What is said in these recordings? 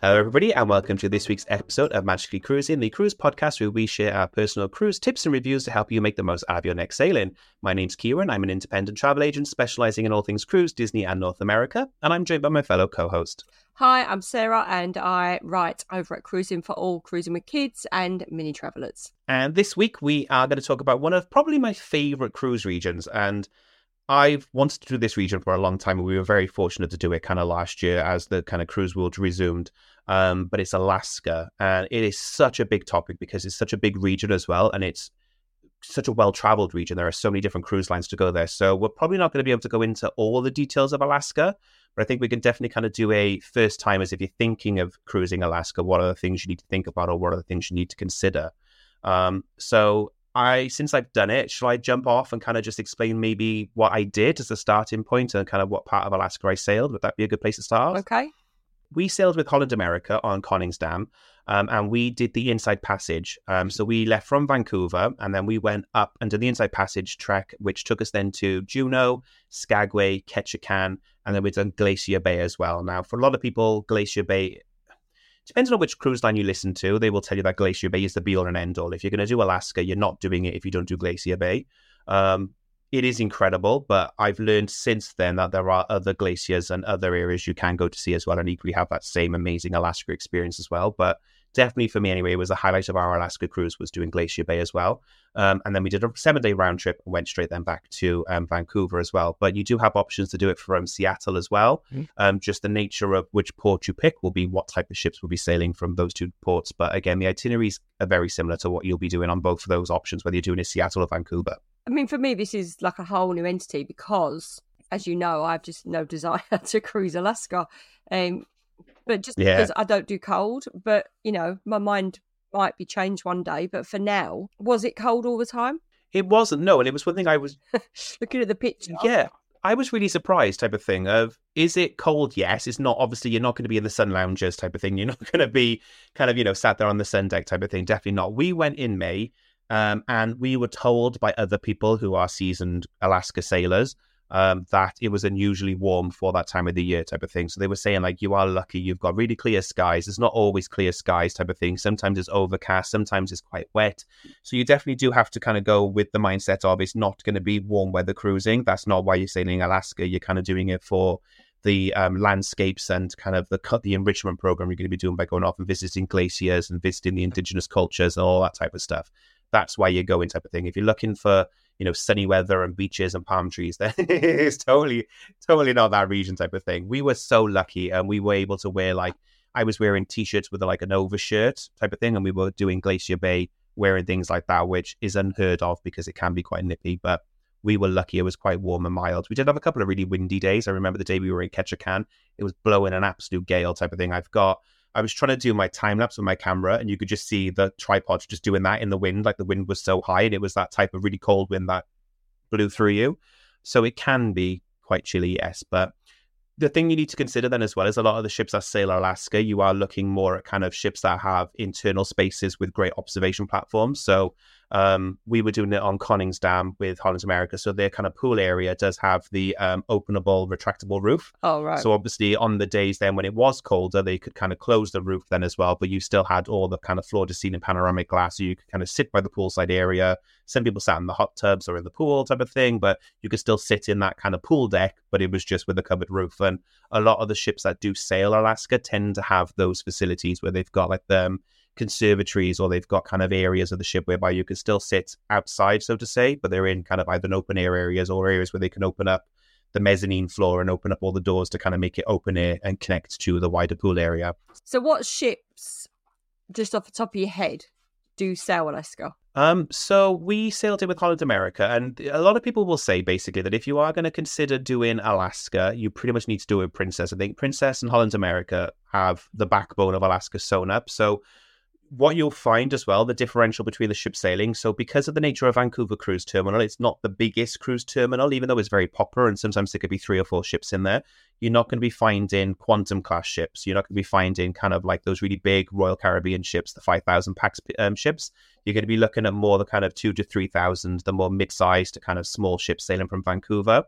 Hello, everybody, and welcome to this week's episode of Magically Cruising, the cruise podcast where we share our personal cruise tips and reviews to help you make the most out of your next sailing. My name's Kieran. I'm an independent travel agent specializing in all things cruise, Disney, and North America, and I'm joined by my fellow co host. Hi, I'm Sarah, and I write over at Cruising for All, Cruising with Kids and Mini Travelers. And this week we are going to talk about one of probably my favorite cruise regions, and I've wanted to do this region for a long time. We were very fortunate to do it kind of last year as the kind of cruise world resumed. Um, but it's Alaska, and it is such a big topic because it's such a big region as well, and it's such a well traveled region. There are so many different cruise lines to go there. So we're probably not going to be able to go into all the details of Alaska, but I think we can definitely kind of do a first time as if you're thinking of cruising Alaska, what are the things you need to think about or what are the things you need to consider? Um, so I since I've done it, shall I jump off and kind of just explain maybe what I did as a starting point and kind of what part of Alaska I sailed? Would that be a good place to start? Okay. We sailed with Holland America on Koningsdam, um, and we did the Inside Passage. Um, so we left from Vancouver, and then we went up and did the Inside Passage trek, which took us then to Juneau, Skagway, Ketchikan, and then we done Glacier Bay as well. Now, for a lot of people, Glacier Bay depending on which cruise line you listen to, they will tell you that Glacier Bay is the be all and end all. If you're going to do Alaska, you're not doing it if you don't do Glacier Bay. Um, it is incredible, but I've learned since then that there are other glaciers and other areas you can go to see as well, and equally have that same amazing Alaska experience as well. But definitely for me anyway, was the highlight of our Alaska cruise was doing Glacier Bay as well. Um, and then we did a seven day round trip and went straight then back to um, Vancouver as well. But you do have options to do it from Seattle as well. Mm-hmm. Um, just the nature of which port you pick will be what type of ships will be sailing from those two ports. But again, the itineraries are very similar to what you'll be doing on both of those options, whether you're doing it Seattle or Vancouver. I mean, for me, this is like a whole new entity because, as you know, I've just no desire to cruise Alaska. Um, but just yeah. because I don't do cold, but you know, my mind might be changed one day. But for now, was it cold all the time? It wasn't, no. And it was one thing I was looking at the picture. Yeah. I was really surprised, type of thing. Of is it cold? Yes, it's not. Obviously, you're not going to be in the sun loungers, type of thing. You're not going to be kind of you know sat there on the sun deck, type of thing. Definitely not. We went in May, um, and we were told by other people who are seasoned Alaska sailors um, that it was unusually warm for that time of the year, type of thing. So they were saying like, you are lucky, you've got really clear skies. It's not always clear skies, type of thing. Sometimes it's overcast, sometimes it's quite wet. So you definitely do have to kind of go with the mindset of it's not going to be warm weather cruising. That's not why you're sailing Alaska. You're kind of doing it for the um, landscapes and kind of the the enrichment program you're going to be doing by going off and visiting glaciers and visiting the indigenous cultures and all that type of stuff. That's why you're going type of thing. If you're looking for you know sunny weather and beaches and palm trees it's totally totally not that region type of thing. We were so lucky and we were able to wear like i was wearing t-shirts with like an overshirt type of thing and we were doing glacier bay wearing things like that which is unheard of because it can be quite nippy but we were lucky. It was quite warm and mild. We did have a couple of really windy days. I remember the day we were in ketchikan. It was blowing an absolute gale type of thing. I've got I was trying to do my time lapse with my camera, and you could just see the tripod just doing that in the wind. Like the wind was so high, and it was that type of really cold wind that blew through you. So it can be quite chilly, yes. But the thing you need to consider then as well is a lot of the ships that sail Alaska, you are looking more at kind of ships that have internal spaces with great observation platforms. So um, we were doing it on Koningsdam with Holland America. So their kind of pool area does have the um, openable, retractable roof. Oh, right. So obviously, on the days then when it was colder, they could kind of close the roof then as well. But you still had all the kind of floor to ceiling panoramic glass. So you could kind of sit by the poolside area. Some people sat in the hot tubs or in the pool type of thing, but you could still sit in that kind of pool deck, but it was just with a covered roof. And a lot of the ships that do sail Alaska tend to have those facilities where they've got like the conservatories or they've got kind of areas of the ship whereby you can still sit outside, so to say, but they're in kind of either open air areas or areas where they can open up the mezzanine floor and open up all the doors to kind of make it open air and connect to the wider pool area. So, what ships, just off the top of your head, do sail Alaska? Um, so we sailed it with Holland America, and a lot of people will say basically that if you are going to consider doing Alaska, you pretty much need to do it with Princess. I think Princess and Holland America have the backbone of Alaska sewn up. So what you'll find as well, the differential between the ship sailing. So, because of the nature of Vancouver Cruise Terminal, it's not the biggest cruise terminal, even though it's very popular, and sometimes there could be three or four ships in there. You're not going to be finding quantum class ships. You're not going to be finding kind of like those really big Royal Caribbean ships, the 5,000 pax um, ships. You're going to be looking at more the kind of two to 3,000, the more mid sized to kind of small ships sailing from Vancouver.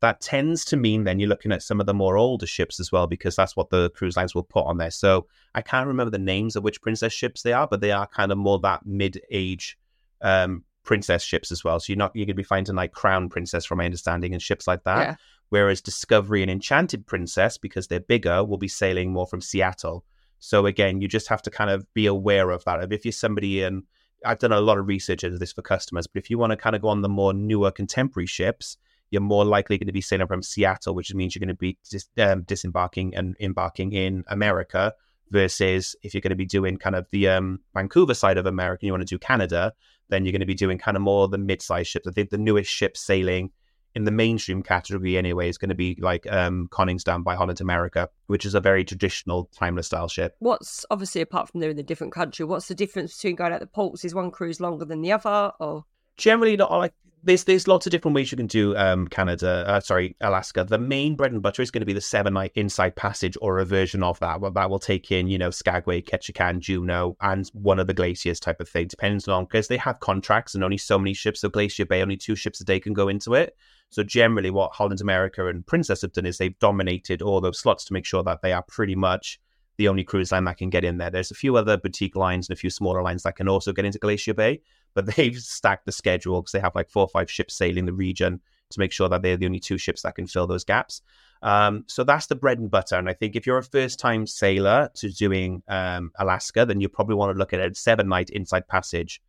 That tends to mean then you're looking at some of the more older ships as well, because that's what the cruise lines will put on there. So I can't remember the names of which princess ships they are, but they are kind of more that mid-age um, princess ships as well. So you're not you're going to be finding like Crown Princess, from my understanding, and ships like that. Yeah. Whereas Discovery and Enchanted Princess, because they're bigger, will be sailing more from Seattle. So again, you just have to kind of be aware of that. If you're somebody in I've done a lot of research into this for customers, but if you want to kind of go on the more newer contemporary ships, you're more likely going to be sailing from Seattle, which means you're going to be dis- um, disembarking and embarking in America. Versus if you're going to be doing kind of the um, Vancouver side of America, and you want to do Canada, then you're going to be doing kind of more the mid-sized ships. I think the newest ships sailing in the mainstream category anyway is going to be like um, Koningsdam by Holland America, which is a very traditional timeless style ship. What's obviously apart from they're in a different country, what's the difference between going out the ports? Is one cruise longer than the other, or generally not like there's there's lots of different ways you can do um, Canada, uh, sorry, Alaska. The main bread and butter is going to be the seven night inside passage or a version of that. Well, that will take in, you know, Skagway, Ketchikan, Juneau, and one of the glaciers type of thing, depends on because they have contracts and only so many ships. So Glacier Bay, only two ships a day can go into it. So generally, what Holland America and Princess have done is they've dominated all those slots to make sure that they are pretty much the only cruise line that can get in there. There's a few other boutique lines and a few smaller lines that can also get into Glacier Bay, but they've stacked the schedule because they have like four or five ships sailing the region to make sure that they're the only two ships that can fill those gaps. Um, so that's the bread and butter. And I think if you're a first time sailor to doing um, Alaska, then you probably want to look at a seven night inside passage.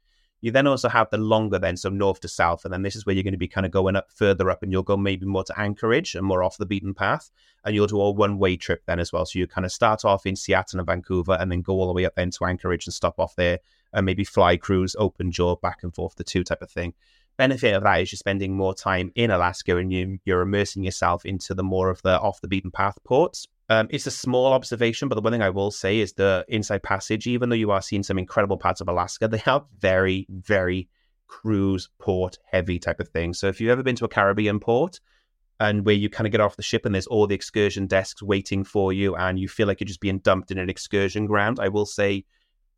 You then also have the longer then, so north to south. And then this is where you're going to be kind of going up further up and you'll go maybe more to Anchorage and more off the beaten path. And you'll do a one way trip then as well. So you kind of start off in Seattle and Vancouver and then go all the way up then to Anchorage and stop off there and maybe fly cruise, open jaw, back and forth, the two type of thing. Benefit of that is you're spending more time in Alaska and you, you're immersing yourself into the more of the off the beaten path ports. Um, it's a small observation, but the one thing I will say is the inside passage, even though you are seeing some incredible parts of Alaska, they are very, very cruise port heavy type of thing. So if you've ever been to a Caribbean port, and where you kind of get off the ship and there's all the excursion desks waiting for you and you feel like you're just being dumped in an excursion ground. I will say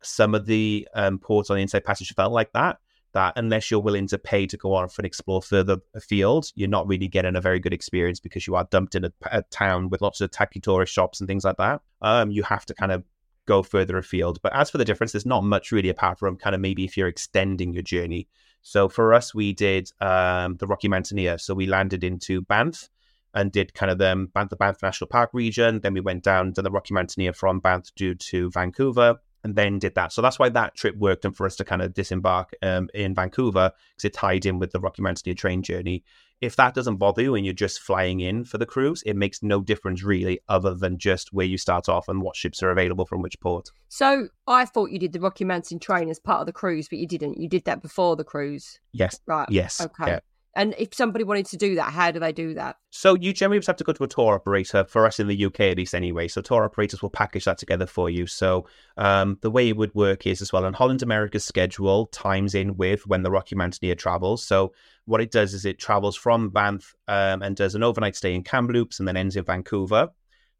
some of the um, ports on the inside passage felt like that. That unless you're willing to pay to go off and explore further afield, you're not really getting a very good experience because you are dumped in a, a town with lots of tacky tourist shops and things like that. Um, you have to kind of go further afield. But as for the difference, there's not much really apart from kind of maybe if you're extending your journey. So for us, we did um, the Rocky Mountaineer. So we landed into Banff and did kind of the Banff, the Banff National Park region. Then we went down to the Rocky Mountaineer from Banff to, to Vancouver and then did that. So that's why that trip worked and for us to kind of disembark um, in Vancouver because it tied in with the Rocky Mountaineer train journey. If that doesn't bother you and you're just flying in for the cruise, it makes no difference really, other than just where you start off and what ships are available from which port. So I thought you did the Rocky Mountain train as part of the cruise, but you didn't. You did that before the cruise. Yes. Right. Yes. Okay. Yeah. And if somebody wanted to do that, how do they do that? So you generally just have to go to a tour operator for us in the UK at least anyway. So tour operators will package that together for you. So um, the way it would work is as well on Holland America's schedule times in with when the Rocky Mountaineer travels. So what it does is it travels from Banff um, and does an overnight stay in Kamloops and then ends in Vancouver.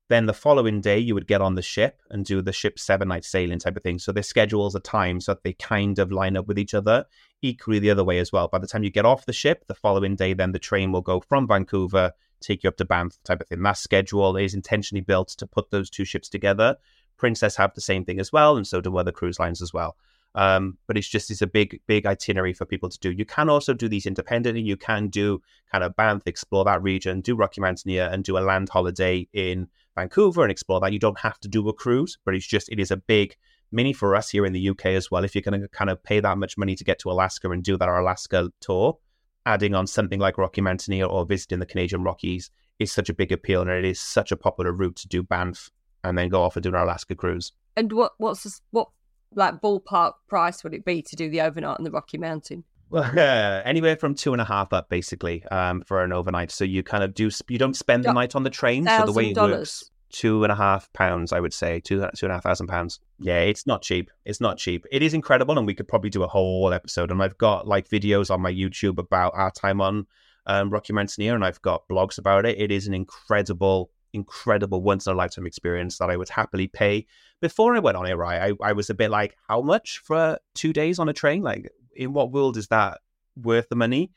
Then the following day, you would get on the ship and do the ship seven night sailing type of thing. So their schedules are timed so that they kind of line up with each other. Equally the other way as well. By the time you get off the ship, the following day, then the train will go from Vancouver, take you up to Banff type of thing. That schedule is intentionally built to put those two ships together. Princess have the same thing as well, and so do other cruise lines as well. Um, but it's just it's a big big itinerary for people to do. You can also do these independently. You can do kind of Banff, explore that region, do Rocky Mountaineer, and do a land holiday in Vancouver and explore that. You don't have to do a cruise, but it's just it is a big mini for us here in the UK as well. If you're going to kind of pay that much money to get to Alaska and do that Alaska tour, adding on something like Rocky Mountaineer or visiting the Canadian Rockies is such a big appeal, and it is such a popular route to do Banff and then go off and do an Alaska cruise. And what what's this, what like ballpark price would it be to do the overnight in the Rocky Mountain? Well, anywhere from two and a half up, basically, um, for an overnight. So you kind of do you don't spend the night on the train. So the way it works, two and a half pounds, I would say, two two and a half thousand pounds. Yeah, it's not cheap. It's not cheap. It is incredible, and we could probably do a whole episode. And I've got like videos on my YouTube about our time on um, Rocky Mountaineer, and I've got blogs about it. It is an incredible, incredible once in a lifetime experience that I would happily pay. Before I went on it, right, I, I was a bit like, how much for two days on a train? Like, in what world is that worth the money?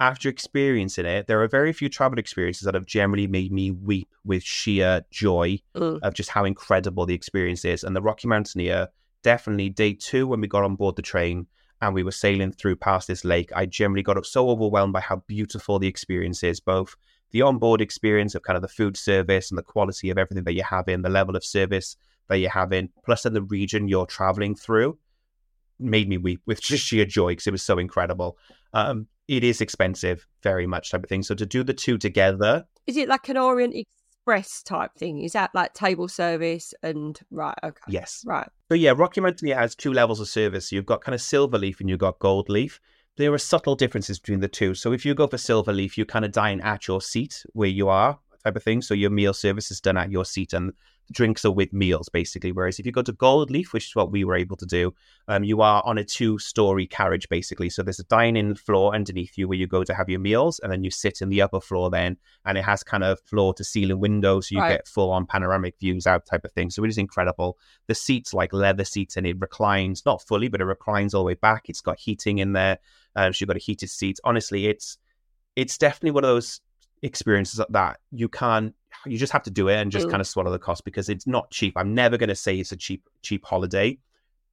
after experiencing it, there are very few travel experiences that have generally made me weep with sheer joy mm. of just how incredible the experience is. And the Rocky Mountaineer, definitely day two when we got on board the train and we were sailing through past this lake, I generally got so overwhelmed by how beautiful the experience is, both the onboard experience of kind of the food service and the quality of everything that you have in, the level of service that you have in, plus in the region you're traveling through, made me weep with just sheer joy because it was so incredible. Um, it is expensive, very much type of thing. So to do the two together, is it like an Orient Express type thing? Is that like table service and right? Okay, yes, right. So yeah, Rocky Mountain has two levels of service. You've got kind of silver leaf and you've got gold leaf. There are subtle differences between the two. So if you go for silver leaf, you kind of dine at your seat where you are, type of thing. So your meal service is done at your seat, and drinks are with meals, basically. Whereas if you go to Gold Leaf, which is what we were able to do, um, you are on a two story carriage, basically. So there's a dining floor underneath you where you go to have your meals, and then you sit in the upper floor then, and it has kind of floor to ceiling windows, so you right. get full on panoramic views out type of thing. So it is incredible. The seats like leather seats, and it reclines, not fully, but it reclines all the way back. It's got heating in there. Um, so you've got a heated seat. Honestly, it's it's definitely one of those experiences like that you can't you just have to do it and just mm. kind of swallow the cost because it's not cheap. I'm never going to say it's a cheap cheap holiday,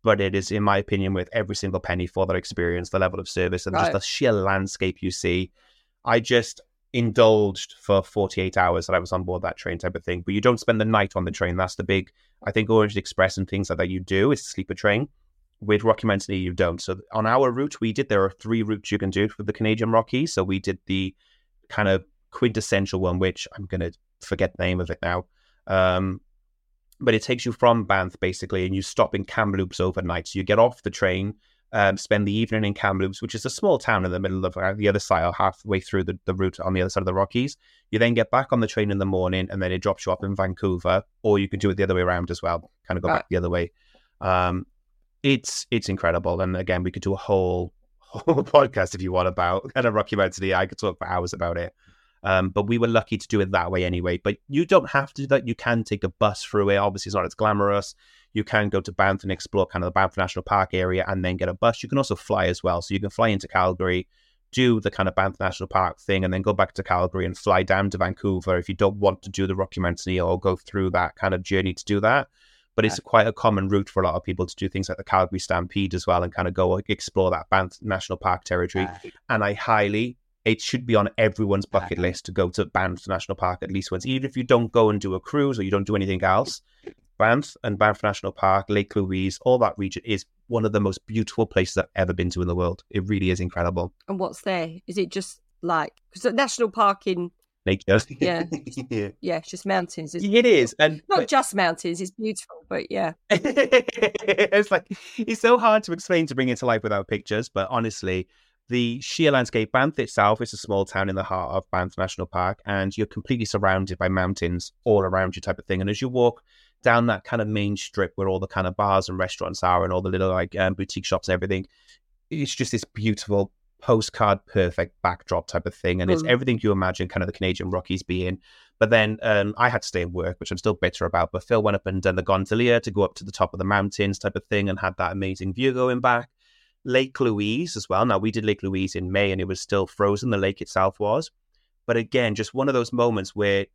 but it is, in my opinion, with every single penny for that experience, the level of service and right. just the sheer landscape you see. I just indulged for 48 hours that I was on board that train type of thing. But you don't spend the night on the train. That's the big, I think, Orient Express and things like that you do is sleep a train. With Rocky Mountain, you don't. So on our route, we did, there are three routes you can do for the Canadian Rockies. So we did the kind of quintessential one, which I'm going to forget the name of it now. Um, but it takes you from Banff basically, and you stop in Kamloops overnight. So you get off the train, um, spend the evening in Kamloops, which is a small town in the middle of uh, the other side, or halfway through the, the route on the other side of the Rockies. You then get back on the train in the morning, and then it drops you off in Vancouver, or you can do it the other way around as well, kind of go right. back the other way. Um, it's it's incredible, and again, we could do a whole whole podcast if you want about kind of Rocky Mountain. I could talk for hours about it. Um, but we were lucky to do it that way anyway. But you don't have to do that. You can take a bus through it. Obviously, it's not as glamorous. You can go to Banff and explore kind of the Banff National Park area and then get a bus. You can also fly as well. So you can fly into Calgary, do the kind of Banff National Park thing, and then go back to Calgary and fly down to Vancouver if you don't want to do the Rocky Mountain or go through that kind of journey to do that. But it's quite a common route for a lot of people to do things like the Calgary Stampede as well and kind of go explore that Banff National Park territory. And I highly, it should be on everyone's bucket list to go to Banff National Park at least once, even if you don't go and do a cruise or you don't do anything else. Banff and Banff National Park, Lake Louise, all that region is one of the most beautiful places I've ever been to in the world. It really is incredible. And what's there? Is it just like because national park in nature? Yeah, yeah, yeah, it's just mountains. It's it is, and not but... just mountains. It's beautiful, but yeah, it's like it's so hard to explain to bring it to life without pictures. But honestly, the sheer landscape, Banff itself is a small town in the heart of Banff National Park, and you're completely surrounded by mountains all around you, type of thing. And as you walk down that kind of main strip where all the kind of bars and restaurants are, and all the little like um, boutique shops and everything, it's just this beautiful postcard perfect backdrop type of thing, and mm. it's everything you imagine kind of the Canadian Rockies being. But then um, I had to stay in work, which I'm still bitter about. But Phil went up and done the gondolier to go up to the top of the mountains type of thing, and had that amazing view going back. Lake Louise as well. Now, we did Lake Louise in May and it was still frozen, the lake itself was. But again, just one of those moments where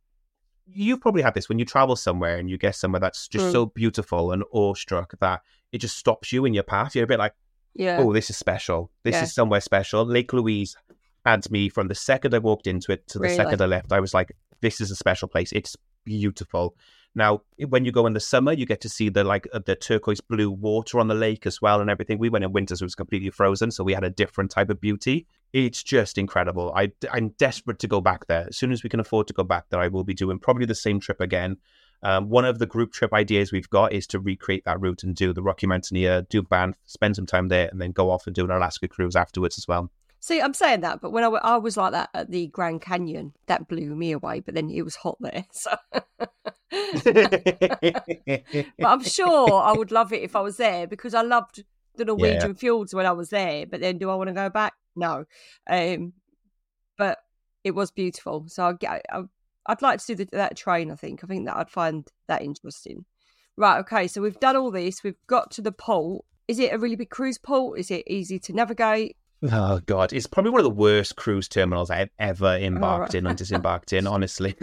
you probably had this when you travel somewhere and you get somewhere that's just mm. so beautiful and awestruck that it just stops you in your path. You're a bit like, yeah. oh, this is special. This yeah. is somewhere special. Lake Louise had me from the second I walked into it to the really? second I left. I was like, this is a special place. It's beautiful. Now, when you go in the summer, you get to see the like uh, the turquoise blue water on the lake as well, and everything. We went in winter, so it was completely frozen, so we had a different type of beauty. It's just incredible. I, I'm desperate to go back there. As soon as we can afford to go back there, I will be doing probably the same trip again. Um, one of the group trip ideas we've got is to recreate that route and do the Rocky Mountaineer, do Banff, spend some time there, and then go off and do an Alaska cruise afterwards as well. See, I'm saying that, but when I, I was like that at the Grand Canyon, that blew me away. But then it was hot there, so. but I'm sure I would love it if I was there because I loved the Norwegian yeah. fjords when I was there. But then, do I want to go back? No. Um, but it was beautiful, so I get. I, I'd like to do the, that train. I think. I think that I'd find that interesting. Right. Okay. So we've done all this. We've got to the port. Is it a really big cruise port? Is it easy to navigate? Oh god, it's probably one of the worst cruise terminals I've ever embarked oh, in and disembarked in. Honestly,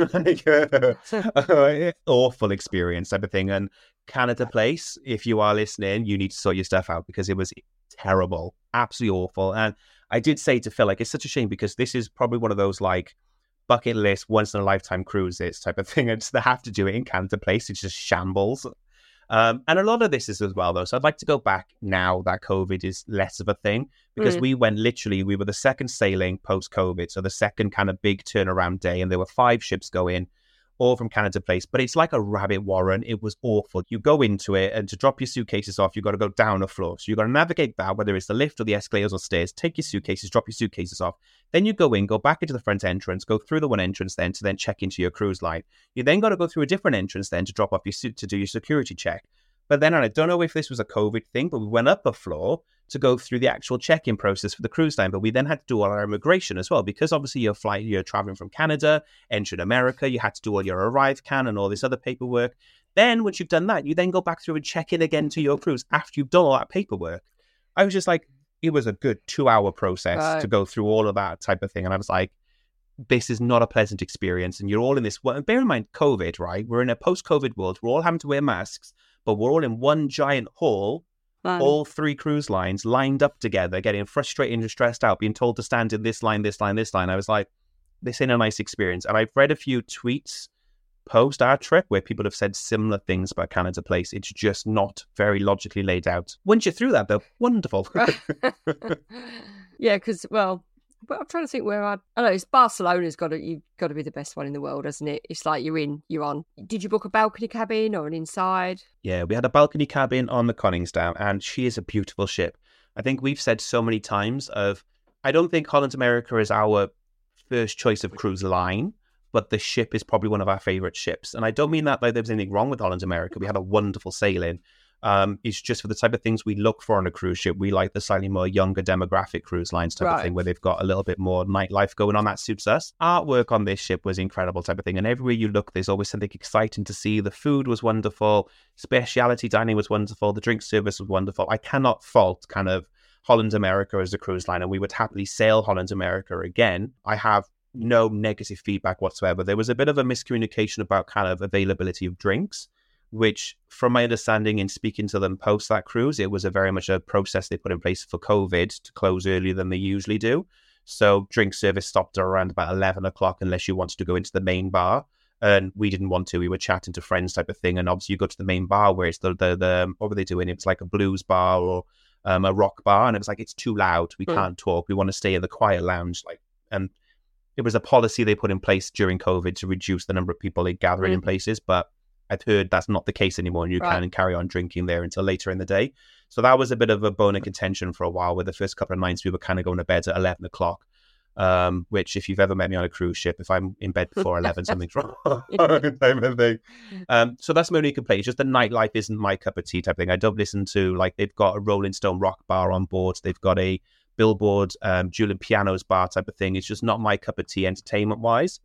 awful experience type of thing. And Canada uh, Place, if you are listening, you need to sort your stuff out because it was terrible, absolutely awful. And I did say to Phil, like, it's such a shame because this is probably one of those like bucket list, once in a lifetime cruises type of thing. And just they have to do it in Canada Place. It's just shambles. Um, and a lot of this is as well, though. So I'd like to go back now that COVID is less of a thing because mm. we went literally, we were the second sailing post COVID. So the second kind of big turnaround day, and there were five ships going all from Canada Place, but it's like a rabbit warren. It was awful. You go into it, and to drop your suitcases off, you've got to go down a floor. So you've got to navigate that, whether it's the lift or the escalators or stairs, take your suitcases, drop your suitcases off. Then you go in, go back into the front entrance, go through the one entrance then to then check into your cruise line. You then got to go through a different entrance then to drop off your suit to do your security check. But then, and I don't know if this was a COVID thing, but we went up a floor to go through the actual check-in process for the cruise line. But we then had to do all our immigration as well because obviously you're flying, you're traveling from Canada, entering America. You had to do all your ArriveCAN and all this other paperwork. Then once you've done that, you then go back through and check in again to your cruise after you've done all that paperwork. I was just like, it was a good two-hour process right. to go through all of that type of thing, and I was like, this is not a pleasant experience. And you're all in this. Well, bear in mind, COVID, right? We're in a post-COVID world. We're all having to wear masks, but we're all in one giant hall All three cruise lines lined up together, getting frustrated and stressed out, being told to stand in this line, this line, this line. I was like, this ain't a nice experience. And I've read a few tweets post our trip where people have said similar things about Canada Place. It's just not very logically laid out. Once you're through that, though, wonderful. yeah, because, well, I'm trying to think where I. I know it's Barcelona's got to you've got to be the best one in the world, hasn't it? It's like you're in, you're on. Did you book a balcony cabin or an inside? Yeah, we had a balcony cabin on the Koningsdam, and she is a beautiful ship. I think we've said so many times of. I don't think Holland America is our first choice of cruise line, but the ship is probably one of our favorite ships. And I don't mean that like there was anything wrong with Holland America. We had a wonderful sailing. Um, it's just for the type of things we look for on a cruise ship. We like the slightly more younger demographic cruise lines type right. of thing where they've got a little bit more nightlife going on. That suits us. Artwork on this ship was incredible type of thing. And everywhere you look, there's always something exciting to see. The food was wonderful. Speciality dining was wonderful. The drink service was wonderful. I cannot fault kind of Holland America as a cruise line. And we would happily sail Holland America again. I have no negative feedback whatsoever. There was a bit of a miscommunication about kind of availability of drinks which, from my understanding in speaking to them post that cruise, it was a very much a process they put in place for COVID to close earlier than they usually do. So drink service stopped around about 11 o'clock unless you wanted to go into the main bar. And we didn't want to. We were chatting to friends type of thing. And obviously you go to the main bar where it's the, the, the what were they doing? It was like a blues bar or um, a rock bar. And it was like, it's too loud. We mm. can't talk. We want to stay in the quiet lounge. Like, and it was a policy they put in place during COVID to reduce the number of people they gathering mm. in places. But I've heard that's not the case anymore, and you right. can carry on drinking there until later in the day. So that was a bit of a bone of contention for a while. Where the first couple of nights we were kind of going to bed at eleven o'clock, um, which if you've ever met me on a cruise ship, if I'm in bed before eleven, something's wrong. type of thing. Um, so that's my only complaint. It's just the nightlife isn't my cup of tea type thing. I don't listen to like they've got a Rolling Stone rock bar on board. They've got a Billboard um, Dueling Pianos bar type of thing. It's just not my cup of tea entertainment wise.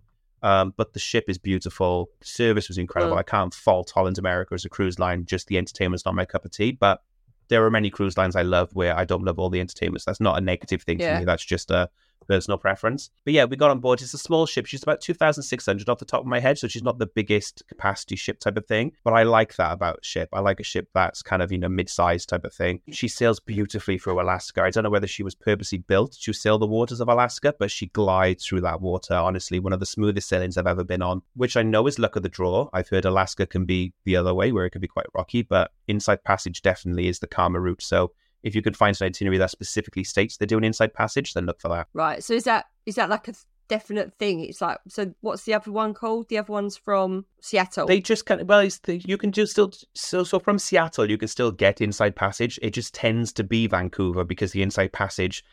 Um, but the ship is beautiful. Service was incredible. Mm. I can't fault Holland America as a cruise line. Just the entertainment's not my cup of tea. But there are many cruise lines I love where I don't love all the entertainment. So that's not a negative thing yeah. for me. That's just a personal preference. But yeah, we got on board. It's a small ship. She's about 2,600 off the top of my head. So she's not the biggest capacity ship type of thing. But I like that about ship. I like a ship that's kind of, you know, mid sized type of thing. She sails beautifully through Alaska. I don't know whether she was purposely built to sail the waters of Alaska, but she glides through that water. Honestly, one of the smoothest sailings I've ever been on, which I know is luck of the draw. I've heard Alaska can be the other way where it can be quite rocky, but Inside Passage definitely is the calmer route. So if you could find an itinerary that specifically states they do an inside passage, then look for that. Right. So is that is that like a definite thing? It's like so. What's the other one called? The other one's from Seattle. They just kind of well, it's the, you can just still so so from Seattle you can still get inside passage. It just tends to be Vancouver because the inside passage.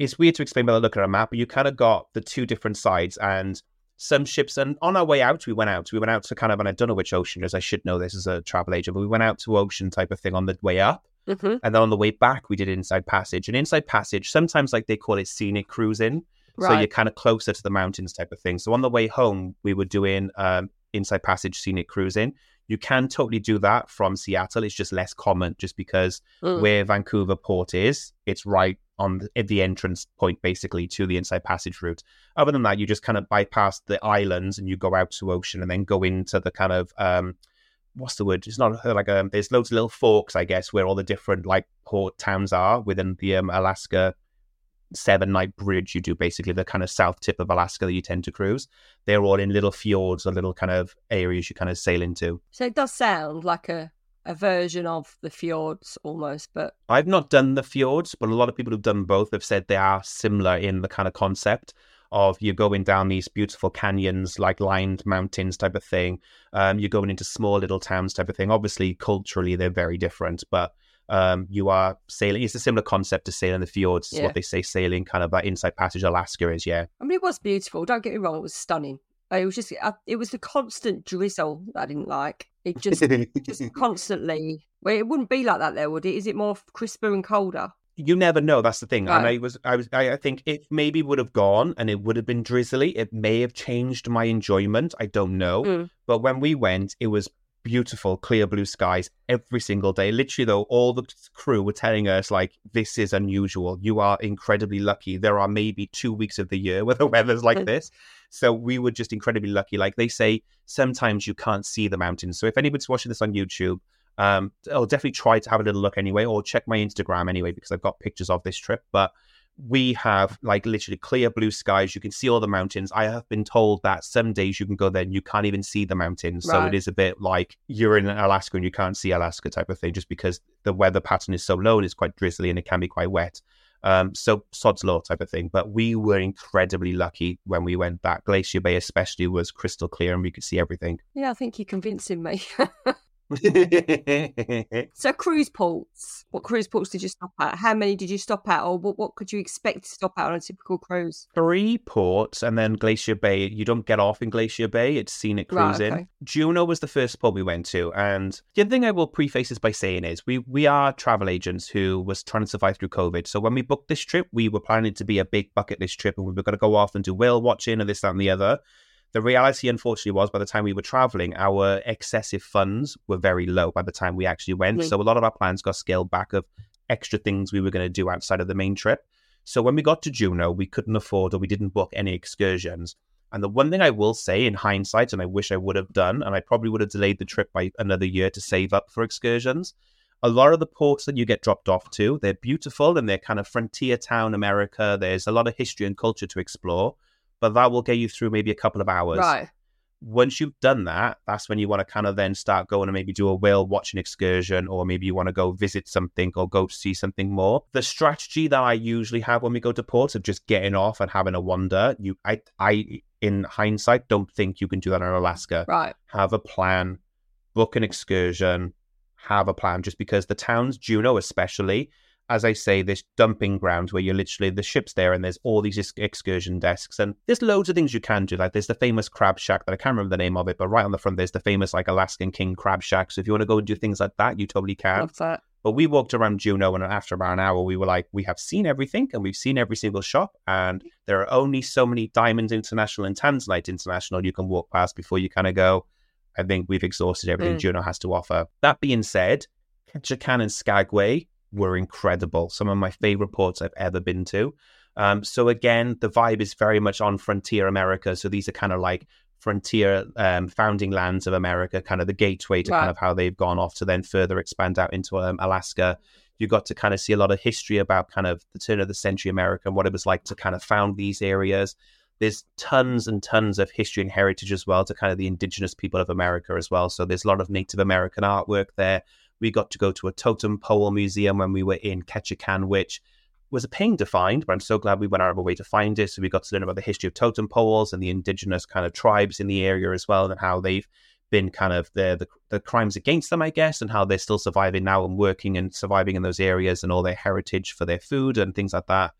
It's weird to explain by looking at a map, but you kind of got the two different sides and some ships. And on our way out, we went out. We went out to kind of, and I don't know which ocean, as I should know this as a travel agent, but we went out to ocean type of thing on the way up. Mm-hmm. And then on the way back, we did Inside Passage. And Inside Passage, sometimes like they call it scenic cruising. Right. So you're kind of closer to the mountains type of thing. So on the way home, we were doing um, Inside Passage scenic cruising. You can totally do that from Seattle. It's just less common just because mm. where Vancouver Port is, it's right on the, at the entrance point, basically to the inside passage route. Other than that, you just kind of bypass the islands and you go out to ocean and then go into the kind of um, what's the word? It's not like. Um, there's loads of little forks, I guess, where all the different like port towns are within the um, Alaska seven night bridge you do basically the kind of south tip of alaska that you tend to cruise they're all in little fjords or little kind of areas you kind of sail into so it does sound like a a version of the fjords almost, but I've not done the fjords, but a lot of people who've done both have said they are similar in the kind of concept of you're going down these beautiful canyons, like lined mountains type of thing. Um, you're going into small little towns type of thing. Obviously, culturally, they're very different, but um, you are sailing. It's a similar concept to sailing the fjords. Is yeah. what they say sailing kind of that inside passage Alaska is. Yeah, I mean it was beautiful. Don't get me wrong; it was stunning. It was just it was the constant drizzle that I didn't like. It just just constantly. Well, it wouldn't be like that there, would it? Is it more crisper and colder? You never know. That's the thing. Right. And I was, I was, I, I think it maybe would have gone and it would have been drizzly. It may have changed my enjoyment. I don't know. Mm. But when we went, it was beautiful, clear blue skies every single day. Literally, though, all the crew were telling us, like, this is unusual. You are incredibly lucky. There are maybe two weeks of the year where the weather's like this. So we were just incredibly lucky. Like they say, sometimes you can't see the mountains. So if anybody's watching this on YouTube, um, I'll definitely try to have a little look anyway, or check my Instagram anyway, because I've got pictures of this trip. But we have like literally clear blue skies. You can see all the mountains. I have been told that some days you can go there and you can't even see the mountains. Right. So it is a bit like you're in Alaska and you can't see Alaska type of thing, just because the weather pattern is so low and it's quite drizzly and it can be quite wet. Um, so sod's law type of thing. But we were incredibly lucky when we went back. Glacier Bay especially was crystal clear and we could see everything. Yeah, I think you're convincing me. so cruise ports. What cruise ports did you stop at? How many did you stop at, or what, what could you expect to stop at on a typical cruise? Three ports, and then Glacier Bay. You don't get off in Glacier Bay; it's scenic cruising. Right, okay. Juneau was the first port we went to, and the other thing I will preface this by saying is we we are travel agents who was trying to survive through COVID. So when we booked this trip, we were planning to be a big bucket list trip, and we were going to go off and do whale watching and this, that, and the other. The reality, unfortunately, was by the time we were traveling, our excessive funds were very low by the time we actually went. Mm-hmm. So a lot of our plans got scaled back of extra things we were going to do outside of the main trip. So when we got to Juneau, we couldn't afford or we didn't book any excursions. And the one thing I will say in hindsight, and I wish I would have done, and I probably would have delayed the trip by another year to save up for excursions. A lot of the ports that you get dropped off to, they're beautiful and they're kind of frontier town America. There's a lot of history and culture to explore but that will get you through maybe a couple of hours. Right. Once you've done that, that's when you want to kind of then start going and maybe do a whale watching excursion, or maybe you want to go visit something or go see something more. The strategy that I usually have when we go to ports of just getting off and having a wander, you, I, I, in hindsight, don't think you can do that in Alaska. Right. Have a plan, book an excursion, have a plan. Just because the towns, Juneau especially, as I say, this dumping ground where you're literally the ship's there and there's all these excursion desks and there's loads of things you can do. Like there's the famous crab shack that I can't remember the name of it, but right on the front there's the famous like Alaskan King crab shack. So if you want to go and do things like that, you totally can. Love that. But we walked around Juneau and after about an hour we were like, we have seen everything and we've seen every single shop and there are only so many Diamond International and Tanzanite International you can walk past before you kind of go, I think we've exhausted everything mm. Juneau has to offer. That being said, Ketchikan and Skagway were incredible. Some of my favorite ports I've ever been to. Um, so again, the vibe is very much on frontier America. So these are kind of like frontier um, founding lands of America, kind of the gateway to kind of how they've gone off to then further expand out into um, Alaska. You got to kind of see a lot of history about kind of the turn of the century America and what it was like to kind of found these areas. There's tons and tons of history and heritage as well to kind of the indigenous people of America as well. So there's a lot of Native American artwork there we got to go to a totem pole museum when we were in Ketchikan, which was a pain to find, but I'm so glad we went out of our way to find it. So we got to learn about the history of totem poles and the indigenous kind of tribes in the area as well, and how they've been kind of the, the, the crimes against them, I guess, and how they're still surviving now and working and surviving in those areas and all their heritage for their food and things like that.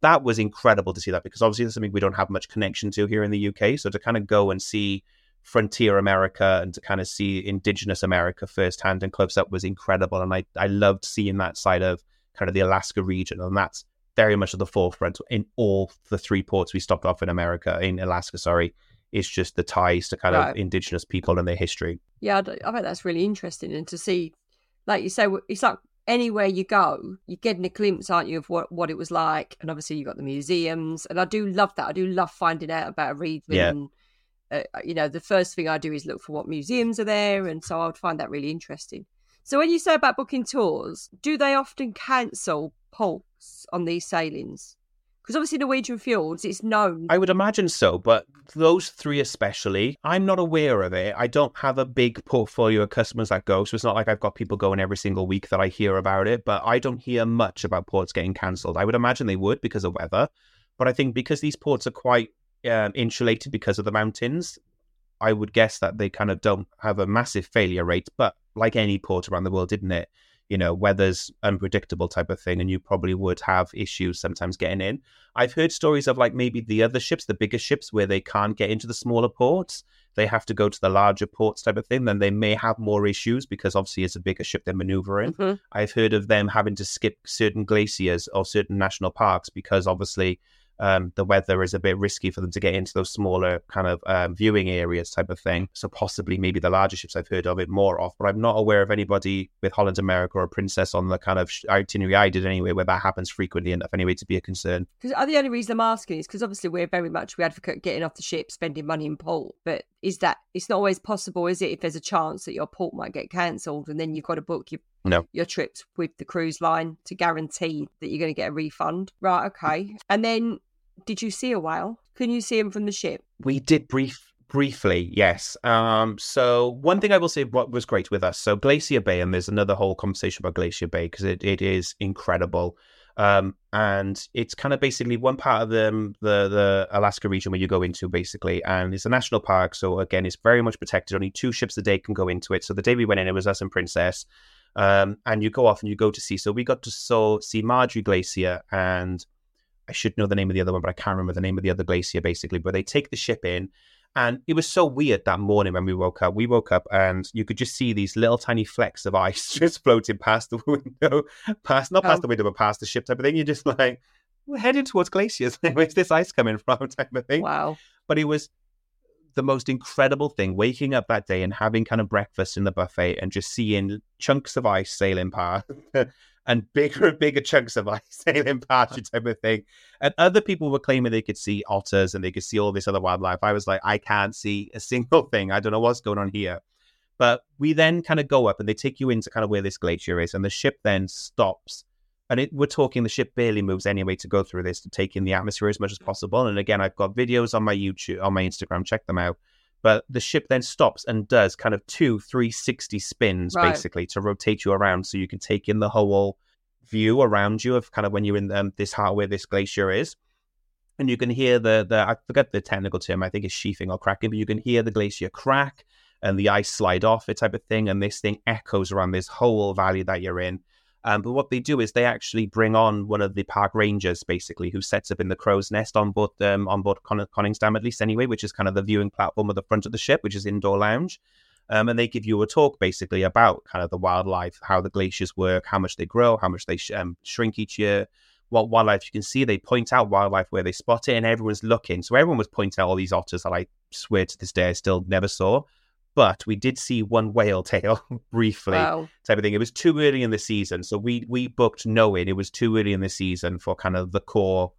That was incredible to see that because obviously that's something we don't have much connection to here in the UK. So to kind of go and see frontier America and to kind of see indigenous America firsthand and close up was incredible. And I, I loved seeing that side of kind of the Alaska region. And that's very much at the forefront in all the three ports we stopped off in America, in Alaska, sorry. It's just the ties to kind right. of indigenous people and their history. Yeah, I think that's really interesting. And to see, like you say, it's like anywhere you go, you're getting a glimpse, aren't you, of what, what it was like? And obviously, you've got the museums. And I do love that. I do love finding out about a region. Yeah. And, uh, you know, the first thing I do is look for what museums are there. And so I would find that really interesting. So when you say about booking tours, do they often cancel ports on these sailings? Because obviously Norwegian Fjords, it's known. I would imagine so, but those three especially, I'm not aware of it. I don't have a big portfolio of customers that go, so it's not like I've got people going every single week that I hear about it. But I don't hear much about ports getting cancelled. I would imagine they would because of weather, but I think because these ports are quite um, insulated because of the mountains, I would guess that they kind of don't have a massive failure rate. But like any port around the world, didn't it? you know, weather's unpredictable type of thing, and you probably would have issues sometimes getting in. I've heard stories of like maybe the other ships, the bigger ships, where they can't get into the smaller ports. They have to go to the larger ports type of thing. Then they may have more issues because obviously it's a bigger ship they're maneuvering. Mm-hmm. I've heard of them having to skip certain glaciers or certain national parks because obviously um, the weather is a bit risky for them to get into those smaller kind of um, viewing areas type of thing. So possibly maybe the larger ships I've heard of it more of, but I'm not aware of anybody with Holland America or Princess on the kind of itinerary I did anyway where that happens frequently enough anyway to be a concern. Because the only reason I'm asking is because obviously we're very much we advocate getting off the ship, spending money in port, but is that it's not always possible, is it? If there's a chance that your port might get cancelled and then you've got to book your no. your trips with the cruise line to guarantee that you're going to get a refund. Right, okay. And then did you see a whale? Can you see him from the ship? We did brief briefly, yes. Um, so one thing I will say what was great with us, so Glacier Bay, and there's another whole conversation about Glacier Bay because it, it is incredible. Um, and it's kind of basically one part of the, the the Alaska region where you go into basically, and it's a national park. So again, it's very much protected. Only two ships a day can go into it. So the day we went in, it was us and Princess. Um, and you go off and you go to see. So we got to so see Margerie Glacier and I should know the name of the other one, but I can't remember the name of the other glacier basically. But they take the ship in. And it was so weird that morning when we woke up. We woke up and you could just see these little tiny flecks of ice just floating past the window, past not past oh. the window, but past the ship type of thing. You're just like, we're heading towards glaciers. Where's this ice coming from? type of thing. Wow. But it was the most incredible thing waking up that day and having kind of breakfast in the buffet and just seeing chunks of ice sailing past and bigger and bigger chunks of ice sailing uh-huh. past you type of thing. And other people were claiming they could see otters and they could see all this other wildlife. I was like, I can't see a single thing. I don't know what's going on here. But we then kind of go up and they take you into kind of where this glacier is, and the ship then stops. And it, we're talking the ship barely moves anyway to go through this to take in the atmosphere as much as possible. And again, I've got videos on my YouTube, on my Instagram. Check them out but the ship then stops and does kind of two 360 spins right. basically to rotate you around so you can take in the whole view around you of kind of when you're in um, this heart where this glacier is and you can hear the the I forget the technical term I think it's sheathing or cracking but you can hear the glacier crack and the ice slide off it type of thing and this thing echoes around this whole valley that you're in um, but what they do is they actually bring on one of the park rangers, basically, who sets up in the crow's nest on board um, on board Con- Koningsdam, at least anyway, which is kind of the viewing platform at the front of the ship, which is indoor lounge. Um, and they give you a talk basically about kind of the wildlife, how the glaciers work, how much they grow, how much they sh- um, shrink each year, what wildlife you can see. They point out wildlife where they spot it, and everyone's looking. So everyone was pointing out all these otters that I swear to this day I still never saw but we did see one whale tail briefly wow. type of thing. It was too early in the season, so we we booked knowing it was too early in the season for kind of the core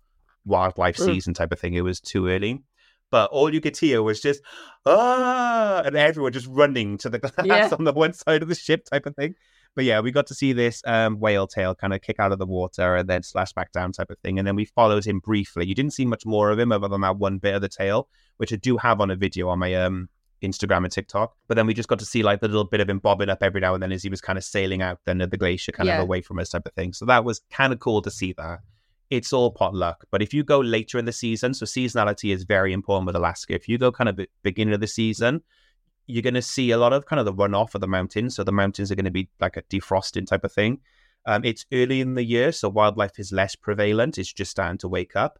wildlife mm. season type of thing. It was too early. But all you could hear was just ah, and everyone just running to the glass yeah. on the one side of the ship type of thing. But yeah, we got to see this um, whale tail kind of kick out of the water and then slash back down type of thing. And then we followed him briefly. You didn't see much more of him other than that one bit of the tail, which I do have on a video on my um Instagram and TikTok. But then we just got to see like the little bit of him bobbing up every now and then as he was kind of sailing out then the glacier kind yeah. of away from us type of thing. So that was kind of cool to see that. It's all pot luck. But if you go later in the season, so seasonality is very important with Alaska. If you go kind of beginning of the season, you're going to see a lot of kind of the runoff of the mountains. So the mountains are going to be like a defrosting type of thing. Um, it's early in the year, so wildlife is less prevalent. It's just starting to wake up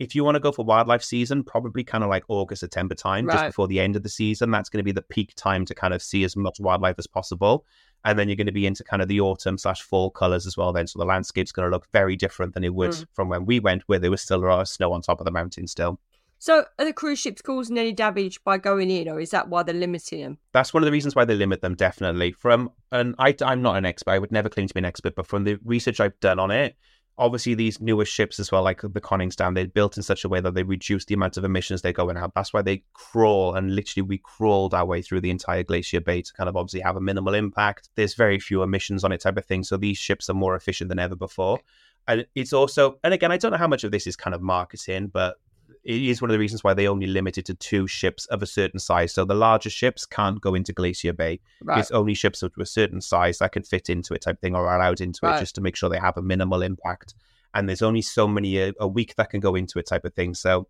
if you want to go for wildlife season, probably kind of like August, September time, right. just before the end of the season. That's going to be the peak time to kind of see as much wildlife as possible. And then you're going to be into kind of the autumn slash fall colors as well. Then, so the landscape's going to look very different than it would mm. from when we went, where there was still a lot of snow on top of the mountain still. So, are the cruise ships causing any damage by going in, or is that why they're limiting them? That's one of the reasons why they limit them, definitely. From and I, I'm not an expert. I would never claim to be an expert, but from the research I've done on it, obviously these newer ships as well, like the Koningsdam, they're built in such a way that they reduce the amount of emissions they go in out. That's why they crawl, and literally we crawled our way through the entire Glacier Bay to kind of obviously have a minimal impact. There's very few emissions on it, type of thing. So these ships are more efficient than ever before. And it's also, and again, I don't know how much of this is kind of marketing, but it is one of the reasons why they only limit it to two ships of a certain size. So the larger ships can't go into Glacier Bay. Right. It's only ships of a certain size that can fit into it, type thing, or allowed into right. it, just to make sure they have a minimal impact. And there's only so many a, a, week that can go into it, type of thing. So,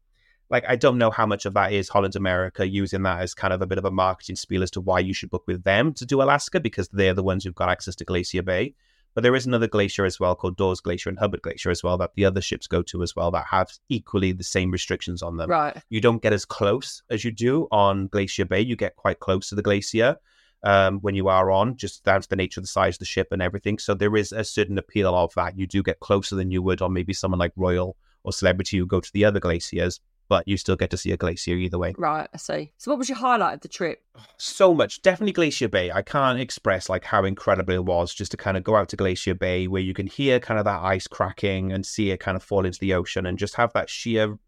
like, I don't know how much of that is Holland America using that as kind of a bit of a marketing spiel as to why you should book with them to do Alaska because they're the ones who've got access to Glacier Bay. But there is another glacier as well called Dawes Glacier and Hubbard Glacier as well that the other ships go to as well that have equally the same restrictions on them. Right. You don't get as close as you do on Glacier Bay. You get quite close to the glacier um, when you are on, just down to the nature of the size of the ship and everything. So there is a certain appeal of that. You do get closer than you would on maybe someone like Royal or Celebrity who go to the other glaciers but you still get to see a glacier either way. Right, I see. So, what was your highlight of the trip? So much, definitely Glacier Bay. I can't express like how incredible it was just to kind of go out to Glacier Bay, where you can hear kind of that ice cracking and see it kind of fall into the ocean, and just have that sheer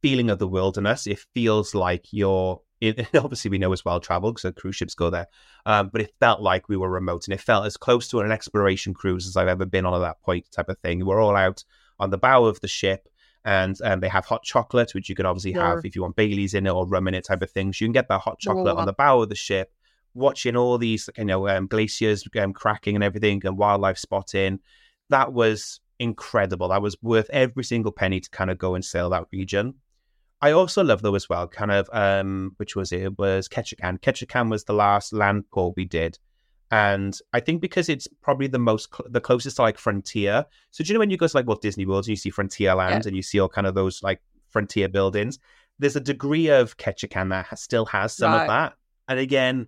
feeling of the wilderness. It feels like you're. It, obviously, we know it's well traveled because cruise ships go there, um, but it felt like we were remote, and it felt as close to an exploration cruise as I've ever been on at that point, type of thing. We're all out on the bow of the ship and um, they have hot chocolate, which you can obviously yeah. have if you want Bailey's in it or rum in it type of things. You can get that hot chocolate on the bow of the ship, watching all these you know um, glaciers um, cracking and everything, and wildlife spotting. That was incredible. That was worth every single penny to kind of go and sail that region. I also love though as well, kind of um, which was it? it was Ketchikan. Ketchikan was the last land port we did and I think because it's probably the most cl- the closest to like frontier. So do you know when you go to like Walt Disney World and you see Frontierland yeah. and you see all kind of those like frontier buildings? There's a degree of Ketchikan that has, still has some right. of that. And again,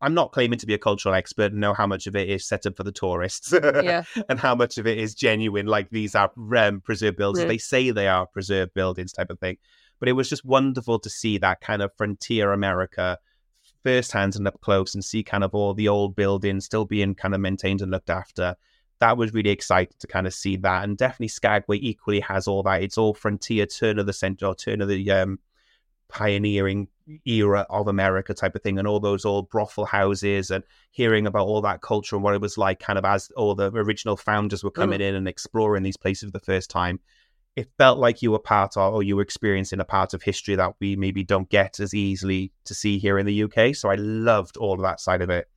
I'm not claiming to be a cultural expert and know how much of it is set up for the tourists yeah. and how much of it is genuine. Like these are um, preserved buildings. Yeah. They say they are preserved buildings type of thing. But it was just wonderful to see that kind of frontier America firsthand and up close and see kind of all the old buildings still being kind of maintained and looked after. That was really exciting to kind of see that. And definitely Skagway equally has all that. It's all frontier, turn of the century, or turn of the um, pioneering era of America type of thing, and all those old brothel houses, and hearing about all that culture and what it was like, kind of as all the original founders were coming mm. in and exploring these places for the first time it felt like you were part of or you were experiencing a part of history that we maybe don't get as easily to see here in the UK. So I loved all of that side of it.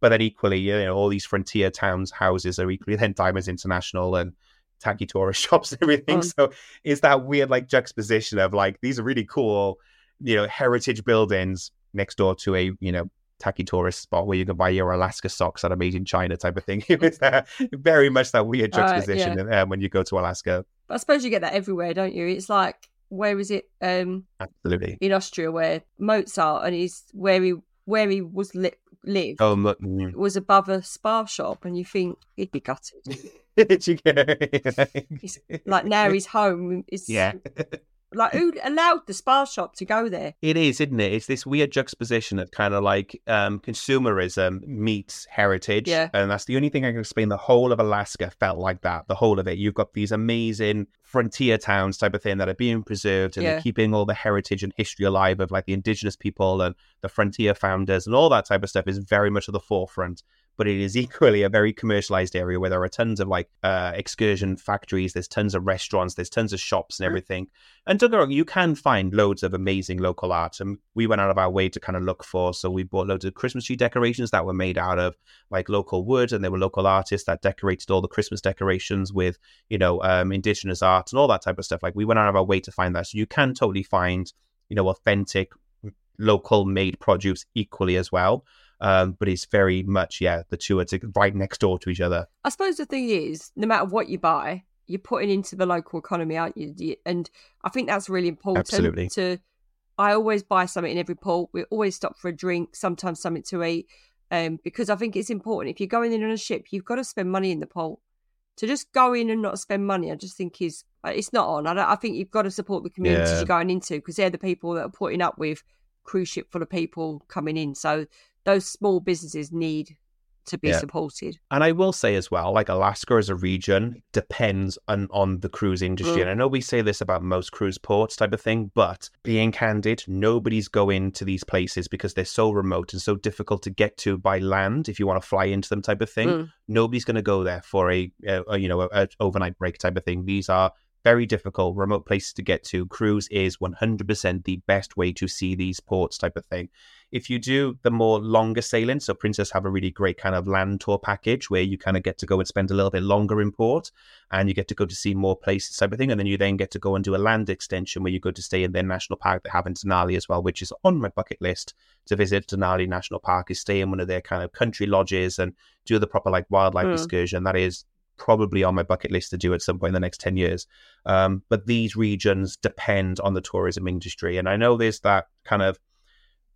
But then equally, you know, all these frontier towns houses are equally then Diamonds International and tacky tourist shops and everything. Mm. So it's that weird like juxtaposition of like these are really cool, you know, heritage buildings next door to a, you know, tacky tourist spot where you can buy your Alaska socks that are made in China type of thing. it was that, very much that weird juxtaposition uh, yeah. um, when you go to Alaska. But I suppose you get that everywhere, don't you? It's like where is it? Um, Absolutely in Austria, where Mozart and he's where he where he was li- lived oh, mm. was above a spa shop, and you think he'd be gutted. like now he's home. Is yeah. Like, who allowed the spa shop to go there? It is, isn't it? It's this weird juxtaposition of kind of like um, consumerism meets heritage. Yeah. And that's the only thing I can explain. The whole of Alaska felt like that. The whole of it. You've got these amazing frontier towns type of thing that are being preserved and yeah. they're keeping all the heritage and history alive of like the indigenous people and the frontier founders and all that type of stuff is very much at the forefront but it is equally a very commercialized area where there are tons of like uh, excursion factories, there's tons of restaurants, there's tons of shops and everything. And don't get wrong, you can find loads of amazing local art. And we went out of our way to kind of look for. So we bought loads of Christmas tree decorations that were made out of like local wood, and there were local artists that decorated all the Christmas decorations with, you know, um, indigenous art and all that type of stuff. Like we went out of our way to find that. So you can totally find, you know, authentic local made produce equally as well. Um, but it's very much, yeah, the two are right next door to each other. I suppose the thing is, no matter what you buy, you're putting into the local economy, aren't you? And I think that's really important. Absolutely. To, I always buy something in every port. We always stop for a drink, sometimes something to eat, um, because I think it's important. If you're going in on a ship, you've got to spend money in the port. To just go in and not spend money, I just think is Uh, it's not on. I, I think you've got to support the communities yeah. you're going into because they're the people that are putting up with cruise ship full of people coming in. So those small businesses need to be yeah. supported. And I will say as well, like Alaska as a region depends on, on the cruise industry. Mm. And I know we say this about most cruise ports type of thing, but being candid, nobody's going to these places because they're so remote and so difficult to get to by land if you want to fly into them type of thing. Mm. Nobody's going to go there for a, a, a you know, a, a overnight break type of thing. These are very difficult, remote places to get to. Cruise is 100% the best way to see these ports type of thing. If you do the more longer sailing, so Princess have a really great kind of land tour package where you kind of get to go and spend a little bit longer in port and you get to go to see more places type of thing. And then you then get to go and do a land extension where you go to stay in their national park they have in Denali as well, which is on my bucket list to visit Denali National Park is stay in one of their kind of country lodges and do the proper like wildlife mm. excursion. That is probably on my bucket list to do at some point in the next 10 years. Um, but these regions depend on the tourism industry. And I know there's that kind of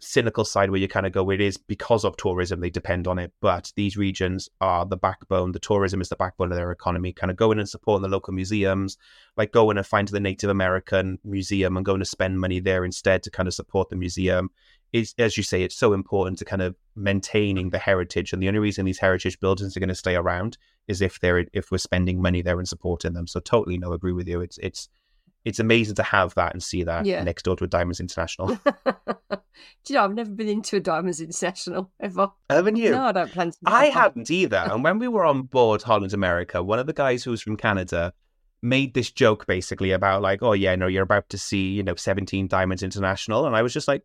cynical side where you kind of go, it is because of tourism, they depend on it. But these regions are the backbone. The tourism is the backbone of their economy. Kind of going and supporting the local museums, like going and find the Native American museum and going to spend money there instead to kind of support the museum. Is as you say, it's so important to kind of maintaining the heritage. And the only reason these heritage buildings are going to stay around is if they're if we're spending money there and supporting them. So totally no, agree with you. It's it's it's amazing to have that and see that yeah. next door to a Diamonds International. Do you know, I've never been into a Diamonds International ever. Haven't you? No, I don't plan to. I hadn't either. and when we were on board Holland America, one of the guys who was from Canada made this joke basically about like, oh yeah, no, you're about to see, you know, 17 Diamonds International. And I was just like,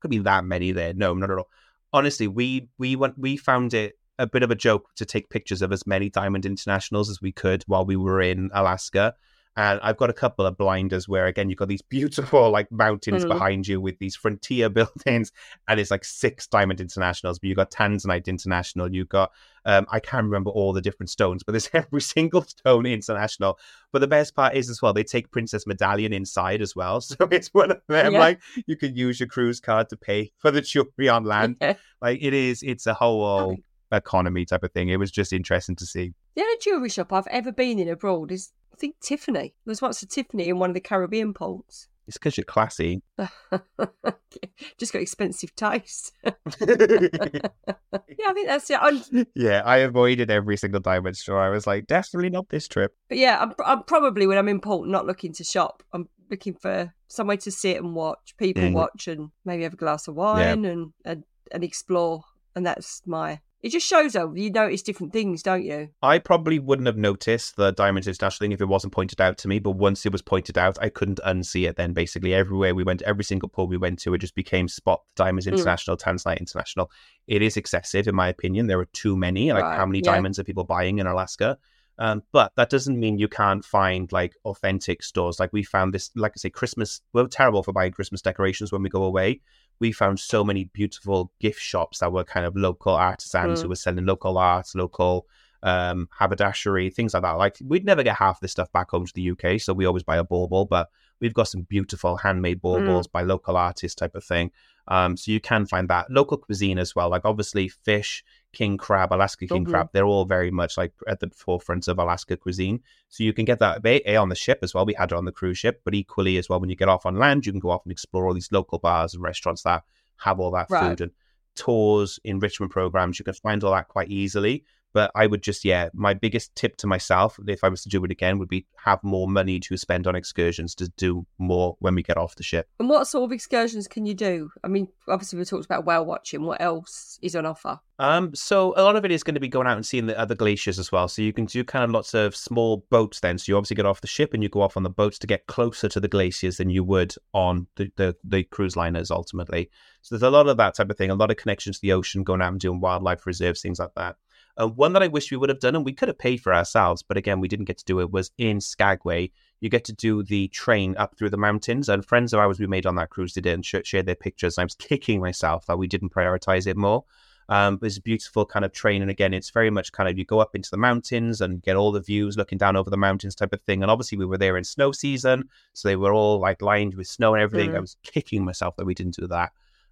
could be that many there. No, not at all. Honestly, we we went we found it a bit of a joke to take pictures of as many Diamond Internationals as we could while we were in Alaska. And I've got a couple of blinders where, again, you've got these beautiful like mountains mm. behind you with these frontier buildings, and it's like six Diamond Internationals. But you've got Tanzanite International, you've got um, I can't remember all the different stones, but there's every single stone international. But the best part is as well, they take Princess Medallion inside as well. So it's one of them. Yeah. Like you can use your cruise card to pay for the jewelry on land. Yeah. Like it is, it's a whole economy type of thing. It was just interesting to see. The only jewelry shop I've ever been in abroad is, I think, Tiffany. There was once a Tiffany in one of the Caribbean ports. It's because you're classy. Just got expensive taste. yeah, I think that's it. I'm... Yeah, I avoided every single diamond store. I was like, definitely not this trip. But yeah, I'm, I'm probably when I'm in port not looking to shop. I'm looking for somewhere to sit and watch, people mm. watch, and maybe have a glass of wine yeah. and, and and explore. And that's my it just shows though you notice different things, don't you? I probably wouldn't have noticed the Diamonds International thing if it wasn't pointed out to me, but once it was pointed out, I couldn't unsee it then basically everywhere we went, every single pub we went to, it just became spot Diamonds mm. International, mm. Tanzanite International. It is excessive in my opinion. There are too many. Like right. how many yeah. diamonds are people buying in Alaska? Um, but that doesn't mean you can't find like authentic stores. Like we found this, like I say, Christmas. We're terrible for buying Christmas decorations when we go away. We found so many beautiful gift shops that were kind of local artisans mm. who were selling local art, local um, haberdashery, things like that. Like we'd never get half this stuff back home to the UK, so we always buy a bauble. But we've got some beautiful handmade baubles mm. by local artists, type of thing. Um, so you can find that local cuisine as well. Like obviously fish king crab, Alaska king mm-hmm. crab, they're all very much like at the forefront of Alaska cuisine. So you can get that a, on the ship as well. We had it on the cruise ship, but equally as well, when you get off on land, you can go off and explore all these local bars and restaurants that have all that right. food and tours, enrichment programs. You can find all that quite easily. But I would just, yeah, my biggest tip to myself, if I was to do it again, would be have more money to spend on excursions to do more when we get off the ship. And what sort of excursions can you do? I mean, obviously we talked about whale watching. What else is on offer? Um, so a lot of it is going to be going out and seeing the other glaciers as well. So you can do kind of lots of small boats then. So you obviously get off the ship and you go off on the boats to get closer to the glaciers than you would on the, the, the cruise liners ultimately. So there's a lot of that type of thing, a lot of connections to the ocean, going out and doing wildlife reserves, things like that. Uh, one that I wish we would have done, and we could have paid for ourselves, but again, we didn't get to do it, was in Skagway. You get to do the train up through the mountains, and friends of ours we made on that cruise did it and sh- shared their pictures. And I was kicking myself that we didn't prioritize it more. Um, it's a beautiful kind of train, and again, it's very much kind of you go up into the mountains and get all the views looking down over the mountains type of thing. And obviously, we were there in snow season, so they were all like lined with snow and everything. Mm. I was kicking myself that we didn't do that.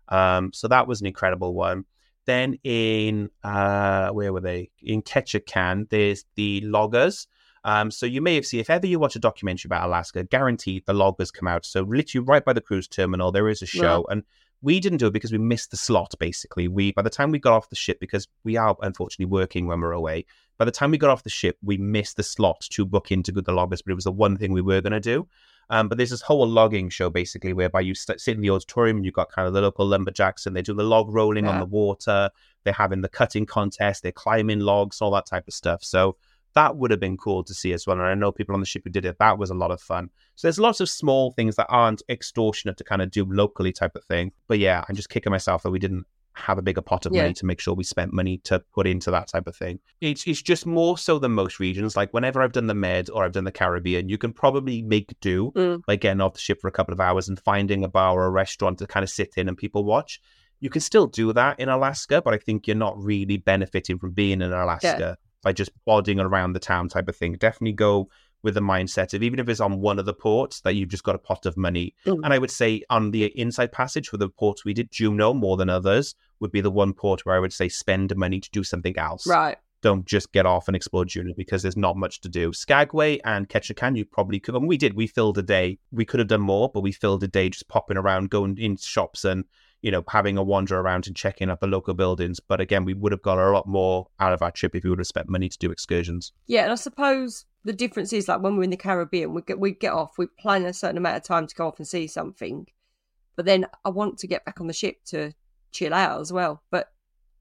Um, so that was an incredible one. Then in uh, where were they? In Ketchikan, there's the loggers. Um, so you may have seen if ever you watch a documentary about Alaska, guaranteed the loggers come out. So literally right by the cruise terminal, there is a show, and we didn't do it because we missed the slot. Basically, we by the time we got off the ship because we are unfortunately working when we're away. By the time we got off the ship, we missed the slot to book into good the loggers, but it was the one thing we were going to do. Um, but there's this whole logging show basically whereby you sit in the auditorium and you've got kind of the local lumberjacks and they do the log rolling yeah. on the water. They're having the cutting contest. They're climbing logs, all that type of stuff. So that would have been cool to see as well. And I know people on the ship who did it. That was a lot of fun. So there's lots of small things that aren't extortionate to kind of do locally type of thing. But yeah, I'm just kicking myself that we didn't have a bigger pot of yeah. money to make sure we spent money to put into that type of thing. It's it's just more so than most regions. Like whenever I've done the Med or I've done the Caribbean, you can probably make do mm. like getting off the ship for a couple of hours and finding a bar or a restaurant to kind of sit in and people watch. You can still do that in Alaska, but I think you're not really benefiting from being in Alaska. Yeah by just plodding around the town type of thing. Definitely go with the mindset of even if it's on one of the ports that you've just got a pot of money. Mm. And I would say on the inside passage for the ports we did, Juneau more than others would be the one port where I would say spend money to do something else. Right. Don't just get off and explore Juneau because there's not much to do. Skagway and Ketchikan, you probably could. And we did. We filled a day. We could have done more, but we filled a day just popping around, going in shops and you know, having a wander around and checking out the local buildings. But again, we would have got a lot more out of our trip if we would have spent money to do excursions. Yeah, and I suppose the difference is like when we're in the Caribbean, we get we get off, we plan a certain amount of time to go off and see something, but then I want to get back on the ship to chill out as well. But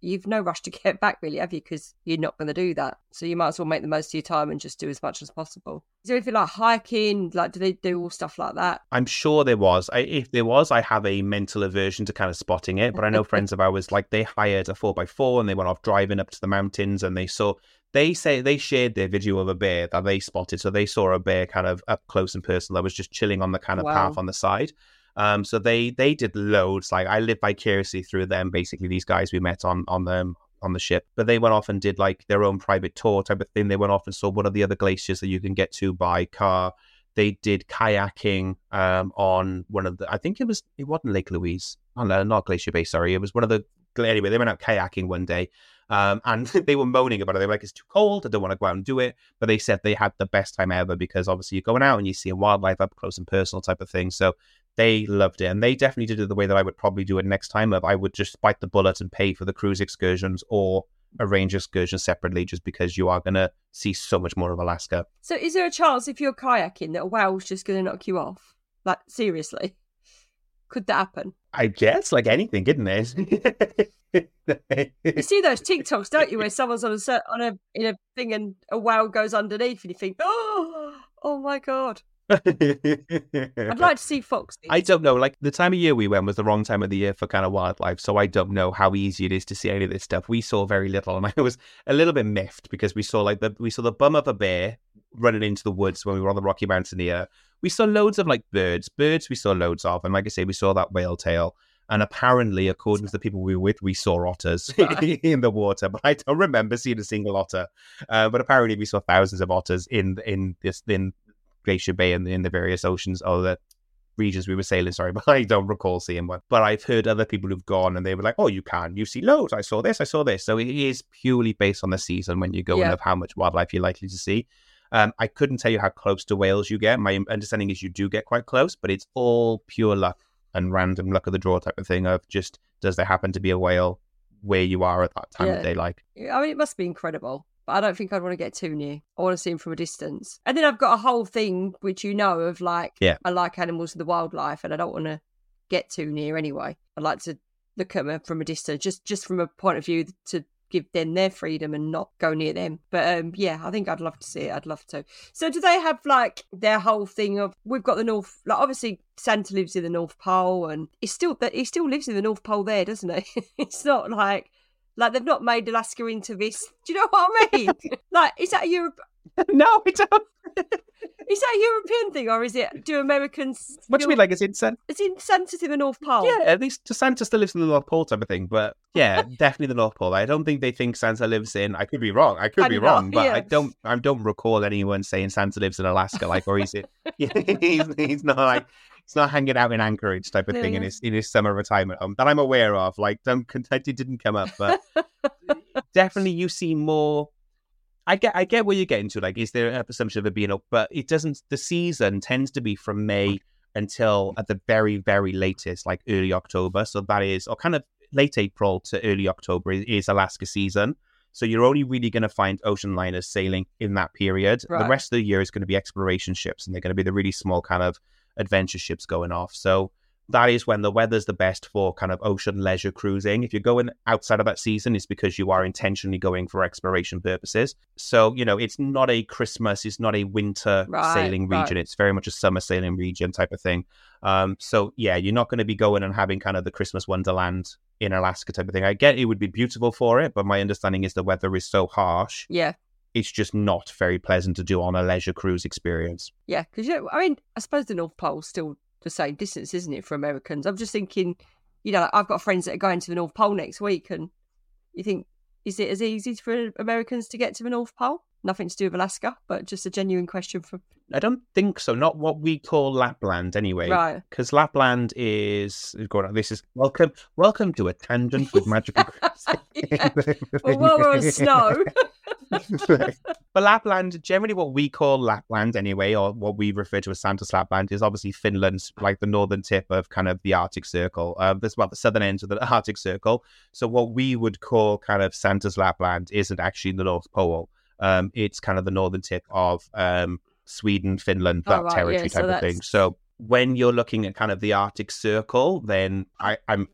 you've no rush to get back, really, have you? Because you're not going to do that. So you might as well make the most of your time and just do as much as possible. Is there anything like hiking? Like, do they do all stuff like that? I'm sure there was. I, if there was, I have a mental aversion to kind of spotting it. But I know friends of ours, like, they hired a 4x4 and they went off driving up to the mountains and they saw. They say they shared their video of a bear that they spotted. So they saw a bear kind of up close and personal that was just chilling on the kind of wow. path on the side. Um, so they they did loads. Like I lived vicariously through them. Basically, these guys we met on on them on the ship, but they went off and did like their own private tour type of thing. They went off and saw one of the other glaciers that you can get to by car. They did kayaking um, on one of the. I think it was it wasn't Lake Louise. Oh, no, not Glacier Bay. Sorry, it was one of the. Anyway, they went out kayaking one day. Um, and they were moaning about it. They were like, it's too cold. I don't want to go out and do it. But they said they had the best time ever because obviously you're going out and you see wildlife up close and personal type of thing. So they loved it, and they definitely did it the way that I would probably do it next time. Of I would just bite the bullet and pay for the cruise excursions or arrange excursions separately, just because you are going to see so much more of Alaska. So, is there a chance if you're kayaking that a whale's just going to knock you off? Like seriously, could that happen? I guess, like anything, isn't it? you see those TikToks, don't you, where someone's on a on a in a thing and a whale goes underneath, and you think, oh, oh my god. I'd like to see foxes. I don't know. Like the time of year we went was the wrong time of the year for kind of wildlife, so I don't know how easy it is to see any of this stuff. We saw very little, and I was a little bit miffed because we saw like the we saw the bum of a bear running into the woods when we were on the Rocky Mountaineer. We saw loads of like birds. Birds we saw loads of, and like I say, we saw that whale tail. And apparently, according to the people we were with, we saw otters in the water, but I don't remember seeing a single otter. Uh, but apparently, we saw thousands of otters in in this in Glacier Bay and in the various oceans or the regions we were sailing. Sorry, but I don't recall seeing one. But I've heard other people who've gone and they were like, "Oh, you can. You see loads. I saw this. I saw this." So it is purely based on the season when you go yeah. and of how much wildlife you're likely to see. Um, I couldn't tell you how close to whales you get. My understanding is you do get quite close, but it's all pure luck and random luck of the draw type of thing. Of just does there happen to be a whale where you are at that time yeah. of day? Like, I mean, it must be incredible but I don't think I'd want to get too near. I want to see them from a distance. And then I've got a whole thing which you know of like yeah. I like animals and the wildlife and I don't want to get too near anyway. I'd like to look at them from a distance, just just from a point of view to give them their freedom and not go near them. But um, yeah, I think I'd love to see it. I'd love to. So do they have like their whole thing of we've got the North like obviously Santa lives in the North Pole and he still that he still lives in the North Pole there, doesn't he? it's not like like they've not made Alaska into this. Do you know what I mean? like, is that a Europe? no, I don't. is that a European thing, or is it? Do Americans? What do you mean? Like, it's? It's in Santa's in the North Pole. Yeah, at least Santa still lives in the North Pole type of thing. But yeah, definitely the North Pole. I don't think they think Santa lives in. I could be wrong. I could I be wrong, but yeah. I don't. I don't recall anyone saying Santa lives in Alaska. Like, or is it? Yeah, he's, he's not like He's not hanging out in Anchorage type of thing yeah. in his in his summer retirement home that I'm aware of. Like, don't content it didn't come up, but definitely you see more. I get I get where you're getting to. Like, is there an assumption of it being up? But it doesn't. The season tends to be from May until at the very very latest, like early October. So that is, or kind of late April to early October is Alaska season. So you're only really going to find ocean liners sailing in that period. Right. The rest of the year is going to be exploration ships, and they're going to be the really small kind of adventure ships going off. So that is when the weather's the best for kind of ocean leisure cruising. If you're going outside of that season, it's because you are intentionally going for exploration purposes. So, you know, it's not a Christmas, it's not a winter right, sailing region. Right. It's very much a summer sailing region type of thing. Um, so, yeah, you're not going to be going and having kind of the Christmas wonderland in Alaska type of thing. I get it would be beautiful for it, but my understanding is the weather is so harsh. Yeah. It's just not very pleasant to do on a leisure cruise experience. Yeah, because you know, I mean, I suppose the North Pole still the same distance, isn't it, for Americans? I'm just thinking, you know, I've got friends that are going to the North Pole next week, and you think, is it as easy for Americans to get to the North Pole? Nothing to do with Alaska, but just a genuine question for. I don't think so. Not what we call Lapland, anyway. Right. Because Lapland is going. On, this is welcome. Welcome to a tangent with magical. well, while we're on snow. but Lapland, generally what we call Lapland anyway, or what we refer to as Santa's Lapland, is obviously Finland's like the northern tip of kind of the Arctic Circle. Uh, this well, the southern end of the Arctic Circle. So what we would call kind of Santa's Lapland isn't actually the North Pole. Um, it's kind of the northern tip of um, Sweden, Finland, that oh, right, territory yeah, type so of thing. So when you're looking at kind of the Arctic Circle, then I, I'm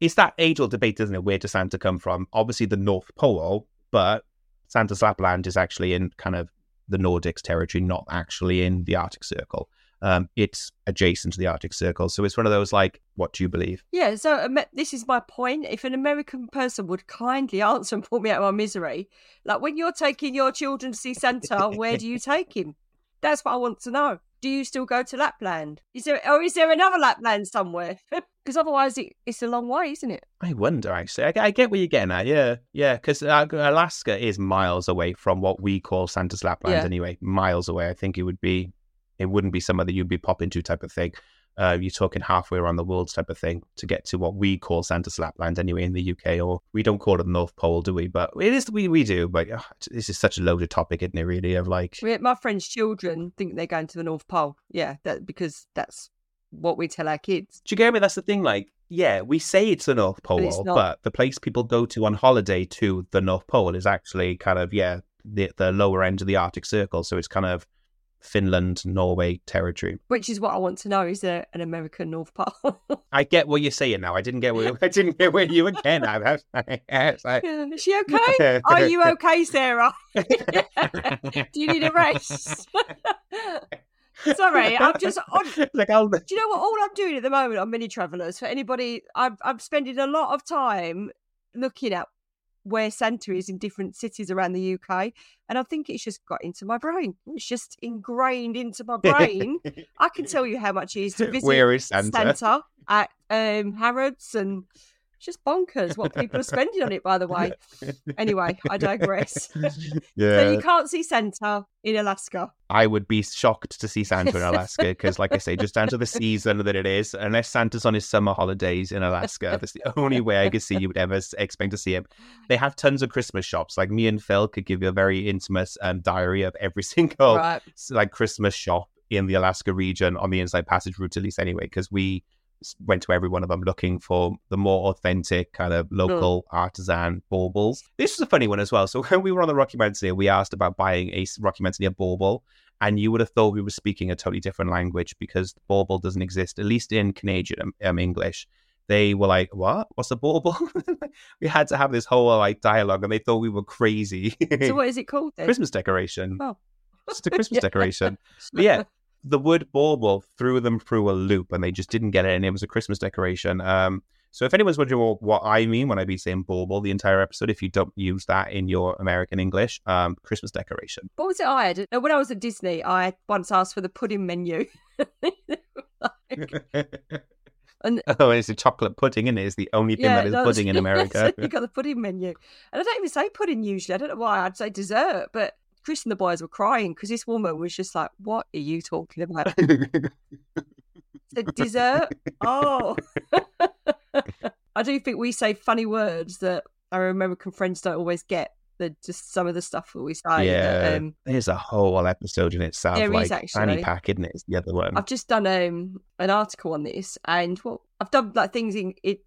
it's that age old debate, isn't it? Where does Santa come from? Obviously, the North Pole, but Santa's Lapland is actually in kind of the Nordics territory, not actually in the Arctic Circle. Um, it's adjacent to the Arctic Circle. So it's one of those like, what do you believe? Yeah. So um, this is my point. If an American person would kindly answer and pull me out of my misery, like when you're taking your children to see Santa, where do you take him? That's what I want to know do you still go to Lapland? Is there, or is there another Lapland somewhere? Because otherwise, it, it's a long way, isn't it? I wonder. Actually, I, I get where you're getting at. Yeah, yeah. Because Alaska is miles away from what we call Santa's Lapland. Yeah. Anyway, miles away. I think it would be. It wouldn't be somewhere that you'd be popping to, type of thing uh, you're talking halfway around the world type of thing to get to what we call Santa's Lapland anyway in the UK, or we don't call it the North Pole, do we? But it is we we do. But oh, this is such a loaded topic, isn't it? Really, of like my friends' children think they're going to the North Pole. Yeah, that because that's what we tell our kids. Do you get me? That's the thing. Like, yeah, we say it's the North Pole, but, but the place people go to on holiday to the North Pole is actually kind of yeah the the lower end of the Arctic Circle. So it's kind of Finland, Norway territory. Which is what I want to know: is there an American North Pole? I get what you're saying now. I didn't get where I didn't get where you were getting at. Like... Is she okay? Are you okay, Sarah? Do you need a rest? Sorry, I'm just on. Like I'll... Do you know what? All I'm doing at the moment on Mini Travelers for anybody, I'm I'm spending a lot of time looking at where Santa is in different cities around the UK. And I think it's just got into my brain. It's just ingrained into my brain. I can tell you how much it is to visit where is Santa? Santa at um, Harrods and just bonkers what people are spending on it, by the way. Anyway, I digress. yeah. So you can't see Santa in Alaska. I would be shocked to see Santa in Alaska because, like I say, just down to the season that it is, unless Santa's on his summer holidays in Alaska, that's the only way I could see you would ever expect to see him. They have tons of Christmas shops. Like me and Phil could give you a very intimate um, diary of every single right. like Christmas shop in the Alaska region on the Inside Passage route, at least anyway, because we went to every one of them looking for the more authentic kind of local mm. artisan baubles. This was a funny one as well. So when we were on the Rocky Mountain, we asked about buying a Rocky Mountain bauble, and you would have thought we were speaking a totally different language because bauble doesn't exist, at least in Canadian um, um English. They were like, "What? What's a bauble?" we had to have this whole like dialogue, and they thought we were crazy. so what is it called? Then? Christmas decoration. Oh, it's just a Christmas yeah. decoration. But yeah, the wood bauble threw them through a loop and they just didn't get it. And it was a Christmas decoration. Um, so if anyone's wondering what I mean when I be saying bauble the entire episode, if you don't use that in your American English, um, Christmas decoration. What was it I had? When I was at Disney, I once asked for the pudding menu. And oh, it's a chocolate pudding, and it? It's the only thing yeah, that is pudding in America. you got the pudding menu, and I don't even say pudding usually. I don't know why. I'd say dessert, but Chris and the boys were crying because this woman was just like, "What are you talking about?" the dessert. Oh, I do think we say funny words that our American friends don't always get. the just some of the stuff that we say. Yeah, that, um, there's a whole episode in itself. There like is actually. Fanny Pack, isn't it? Is the other one. I've just done um, an article on this, and what I've done like things in it,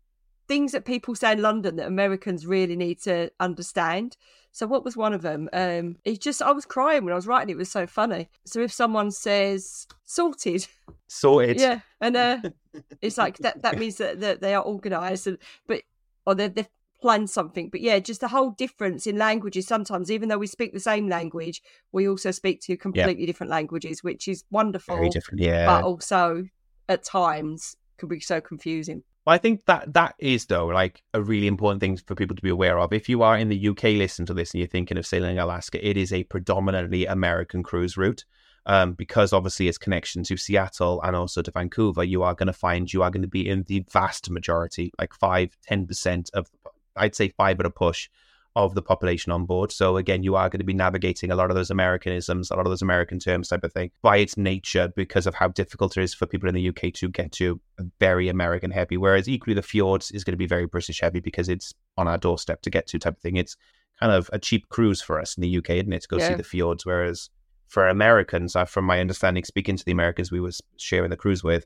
things that people say in London that Americans really need to understand. So what was one of them? Um, it just I was crying when I was writing. It was so funny. So if someone says sorted, sorted, yeah, and uh, it's like that. That means that, that they are organised, and but or they've, they've planned something. But yeah, just a whole difference in languages. Sometimes, even though we speak the same language, we also speak two completely different languages, which is wonderful. Very different, yeah. But also at times can be so confusing. I think that that is though like a really important thing for people to be aware of. If you are in the UK, listen to this, and you're thinking of sailing Alaska, it is a predominantly American cruise route. Um, because obviously its connection to Seattle and also to Vancouver, you are going to find you are going to be in the vast majority, like five, ten percent of, I'd say five at a push of the population on board. So again, you are going to be navigating a lot of those Americanisms, a lot of those American terms type of thing by its nature because of how difficult it is for people in the UK to get to very American heavy. Whereas equally the fjords is going to be very British heavy because it's on our doorstep to get to type of thing. It's kind of a cheap cruise for us in the UK, isn't it, to go yeah. see the fjords. Whereas for Americans, uh, from my understanding, speaking to the Americans we were sharing the cruise with,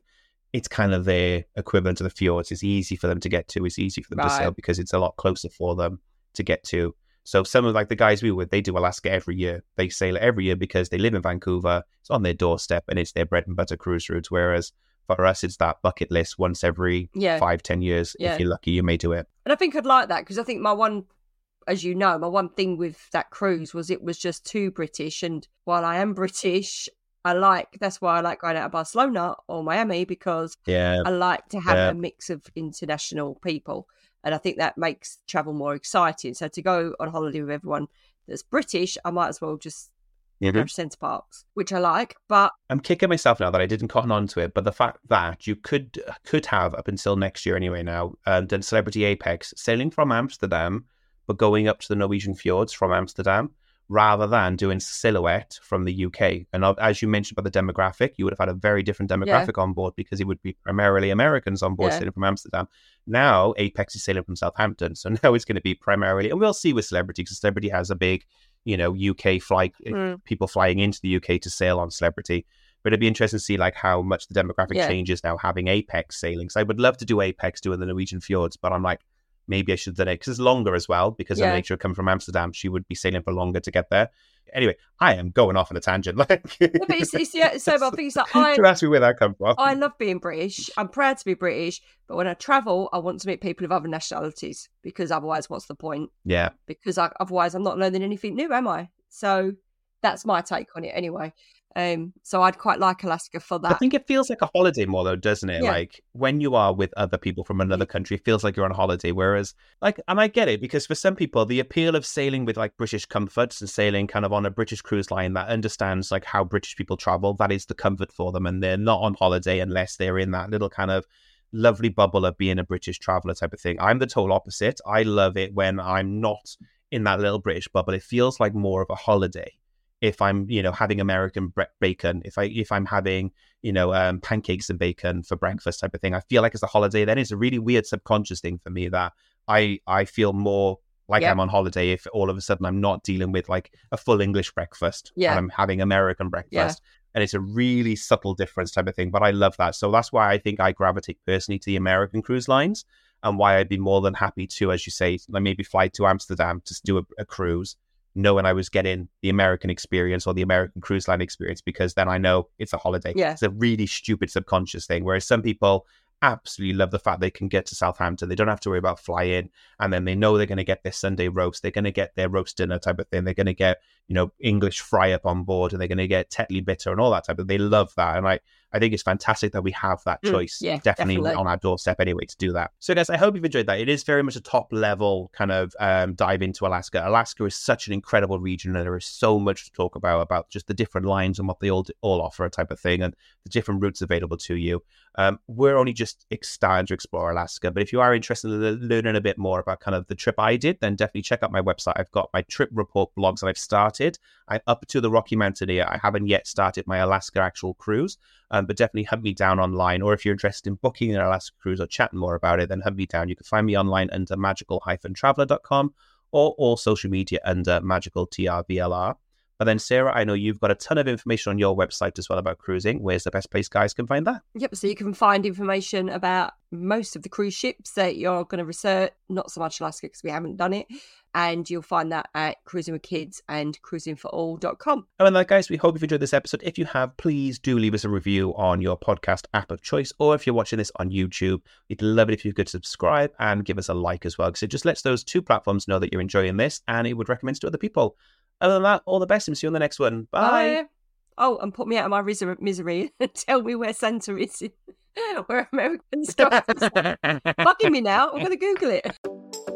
it's kind of their equivalent to the fjords. It's easy for them to get to. It's easy for them right. to sail because it's a lot closer for them to get to. So some of like the guys we were with, they do Alaska every year. They sail every year because they live in Vancouver. It's on their doorstep and it's their bread and butter cruise route. Whereas for us, it's that bucket list once every yeah. five, ten years. Yeah. If you're lucky, you may do it. And I think I'd like that because I think my one, as you know, my one thing with that cruise was it was just too British. And while I am British, I like that's why I like going out of Barcelona or Miami because yeah. I like to have yeah. a mix of international people and I think that makes travel more exciting. So to go on holiday with everyone that's British, I might as well just mm-hmm. go to Center Parcs, which I like. But I'm kicking myself now that I didn't cotton on to it. But the fact that you could could have up until next year anyway now um, done Celebrity Apex sailing from Amsterdam, but going up to the Norwegian fjords from Amsterdam rather than doing silhouette from the UK. And as you mentioned about the demographic, you would have had a very different demographic yeah. on board because it would be primarily Americans on board yeah. sailing from Amsterdam. Now Apex is sailing from Southampton, so now it's going to be primarily, and we'll see with Celebrity because Celebrity has a big, you know, UK flight, mm. people flying into the UK to sail on Celebrity. But it'd be interesting to see like how much the demographic yeah. changes now having Apex sailing. So I would love to do Apex doing the Norwegian fjords, but I'm like, maybe I should it because it's longer as well. Because yeah. of the nature of coming from Amsterdam, she would be sailing for longer to get there. Anyway, I am going off on a tangent. Like, yeah, but it's, it's yeah. So, I think it's like I. You ask me where that come from. I love being British. I'm proud to be British, but when I travel, I want to meet people of other nationalities because otherwise, what's the point? Yeah. Because I, otherwise, I'm not learning anything new, am I? So that's my take on it, anyway. Um, so I'd quite like Alaska for that. I think it feels like a holiday more though, doesn't it? Yeah. Like when you are with other people from another country, it feels like you're on a holiday. Whereas, like, and I get it because for some people, the appeal of sailing with like British comforts and sailing kind of on a British cruise line that understands like how British people travel, that is the comfort for them, and they're not on holiday unless they're in that little kind of lovely bubble of being a British traveler type of thing. I'm the total opposite. I love it when I'm not in that little British bubble. It feels like more of a holiday if I'm, you know, having American bacon, if I if I'm having, you know, um, pancakes and bacon for breakfast type of thing, I feel like it's a holiday. Then it's a really weird subconscious thing for me that I I feel more like yep. I'm on holiday if all of a sudden I'm not dealing with like a full English breakfast yeah. and I'm having American breakfast. Yeah. And it's a really subtle difference type of thing. But I love that. So that's why I think I gravitate personally to the American cruise lines and why I'd be more than happy to, as you say, like maybe fly to Amsterdam to do a, a cruise knowing I was getting the American experience or the American cruise line experience because then I know it's a holiday. Yeah. It's a really stupid subconscious thing. Whereas some people absolutely love the fact they can get to Southampton. They don't have to worry about flying. And then they know they're going to get their Sunday roast. They're going to get their roast dinner type of thing. They're going to get, you know, English fry up on board and they're going to get Tetley bitter and all that type of They love that. And I, I think it's fantastic that we have that mm, choice mm, yeah, definitely, definitely, on our doorstep anyway to do that. So, guys, I hope you've enjoyed that. It is very much a top level kind of um, dive into Alaska. Alaska is such an incredible region, and there is so much to talk about about just the different lines and what they all all offer, type of thing, and the different routes available to you. Um, we're only just starting to explore Alaska, but if you are interested in learning a bit more about kind of the trip I did, then definitely check out my website. I've got my trip report blogs that I've started. I'm up to the Rocky Mountaineer. I haven't yet started my Alaska actual cruise, um, but definitely hunt me down online. Or if you're interested in booking an Alaska cruise or chatting more about it, then hunt me down. You can find me online under magical-traveler.com or all social media under Magical TRVLR. Then, Sarah, I know you've got a ton of information on your website as well about cruising. Where's the best place guys can find that? Yep. So you can find information about most of the cruise ships that you're going to research, not so much Alaska because we haven't done it. And you'll find that at Cruising with Kids and cruisingforall.com. Oh, and that, guys, we hope you've enjoyed this episode. If you have, please do leave us a review on your podcast app of choice, or if you're watching this on YouTube, we'd love it if you could subscribe and give us a like as well, because it just lets those two platforms know that you're enjoying this and it would recommend to other people. Other than that, all the best and see you on the next one. Bye. Bye. Oh, and put me out of my misery and tell me where Santa is, where American stuff is. Fucking me now. I'm going to Google it.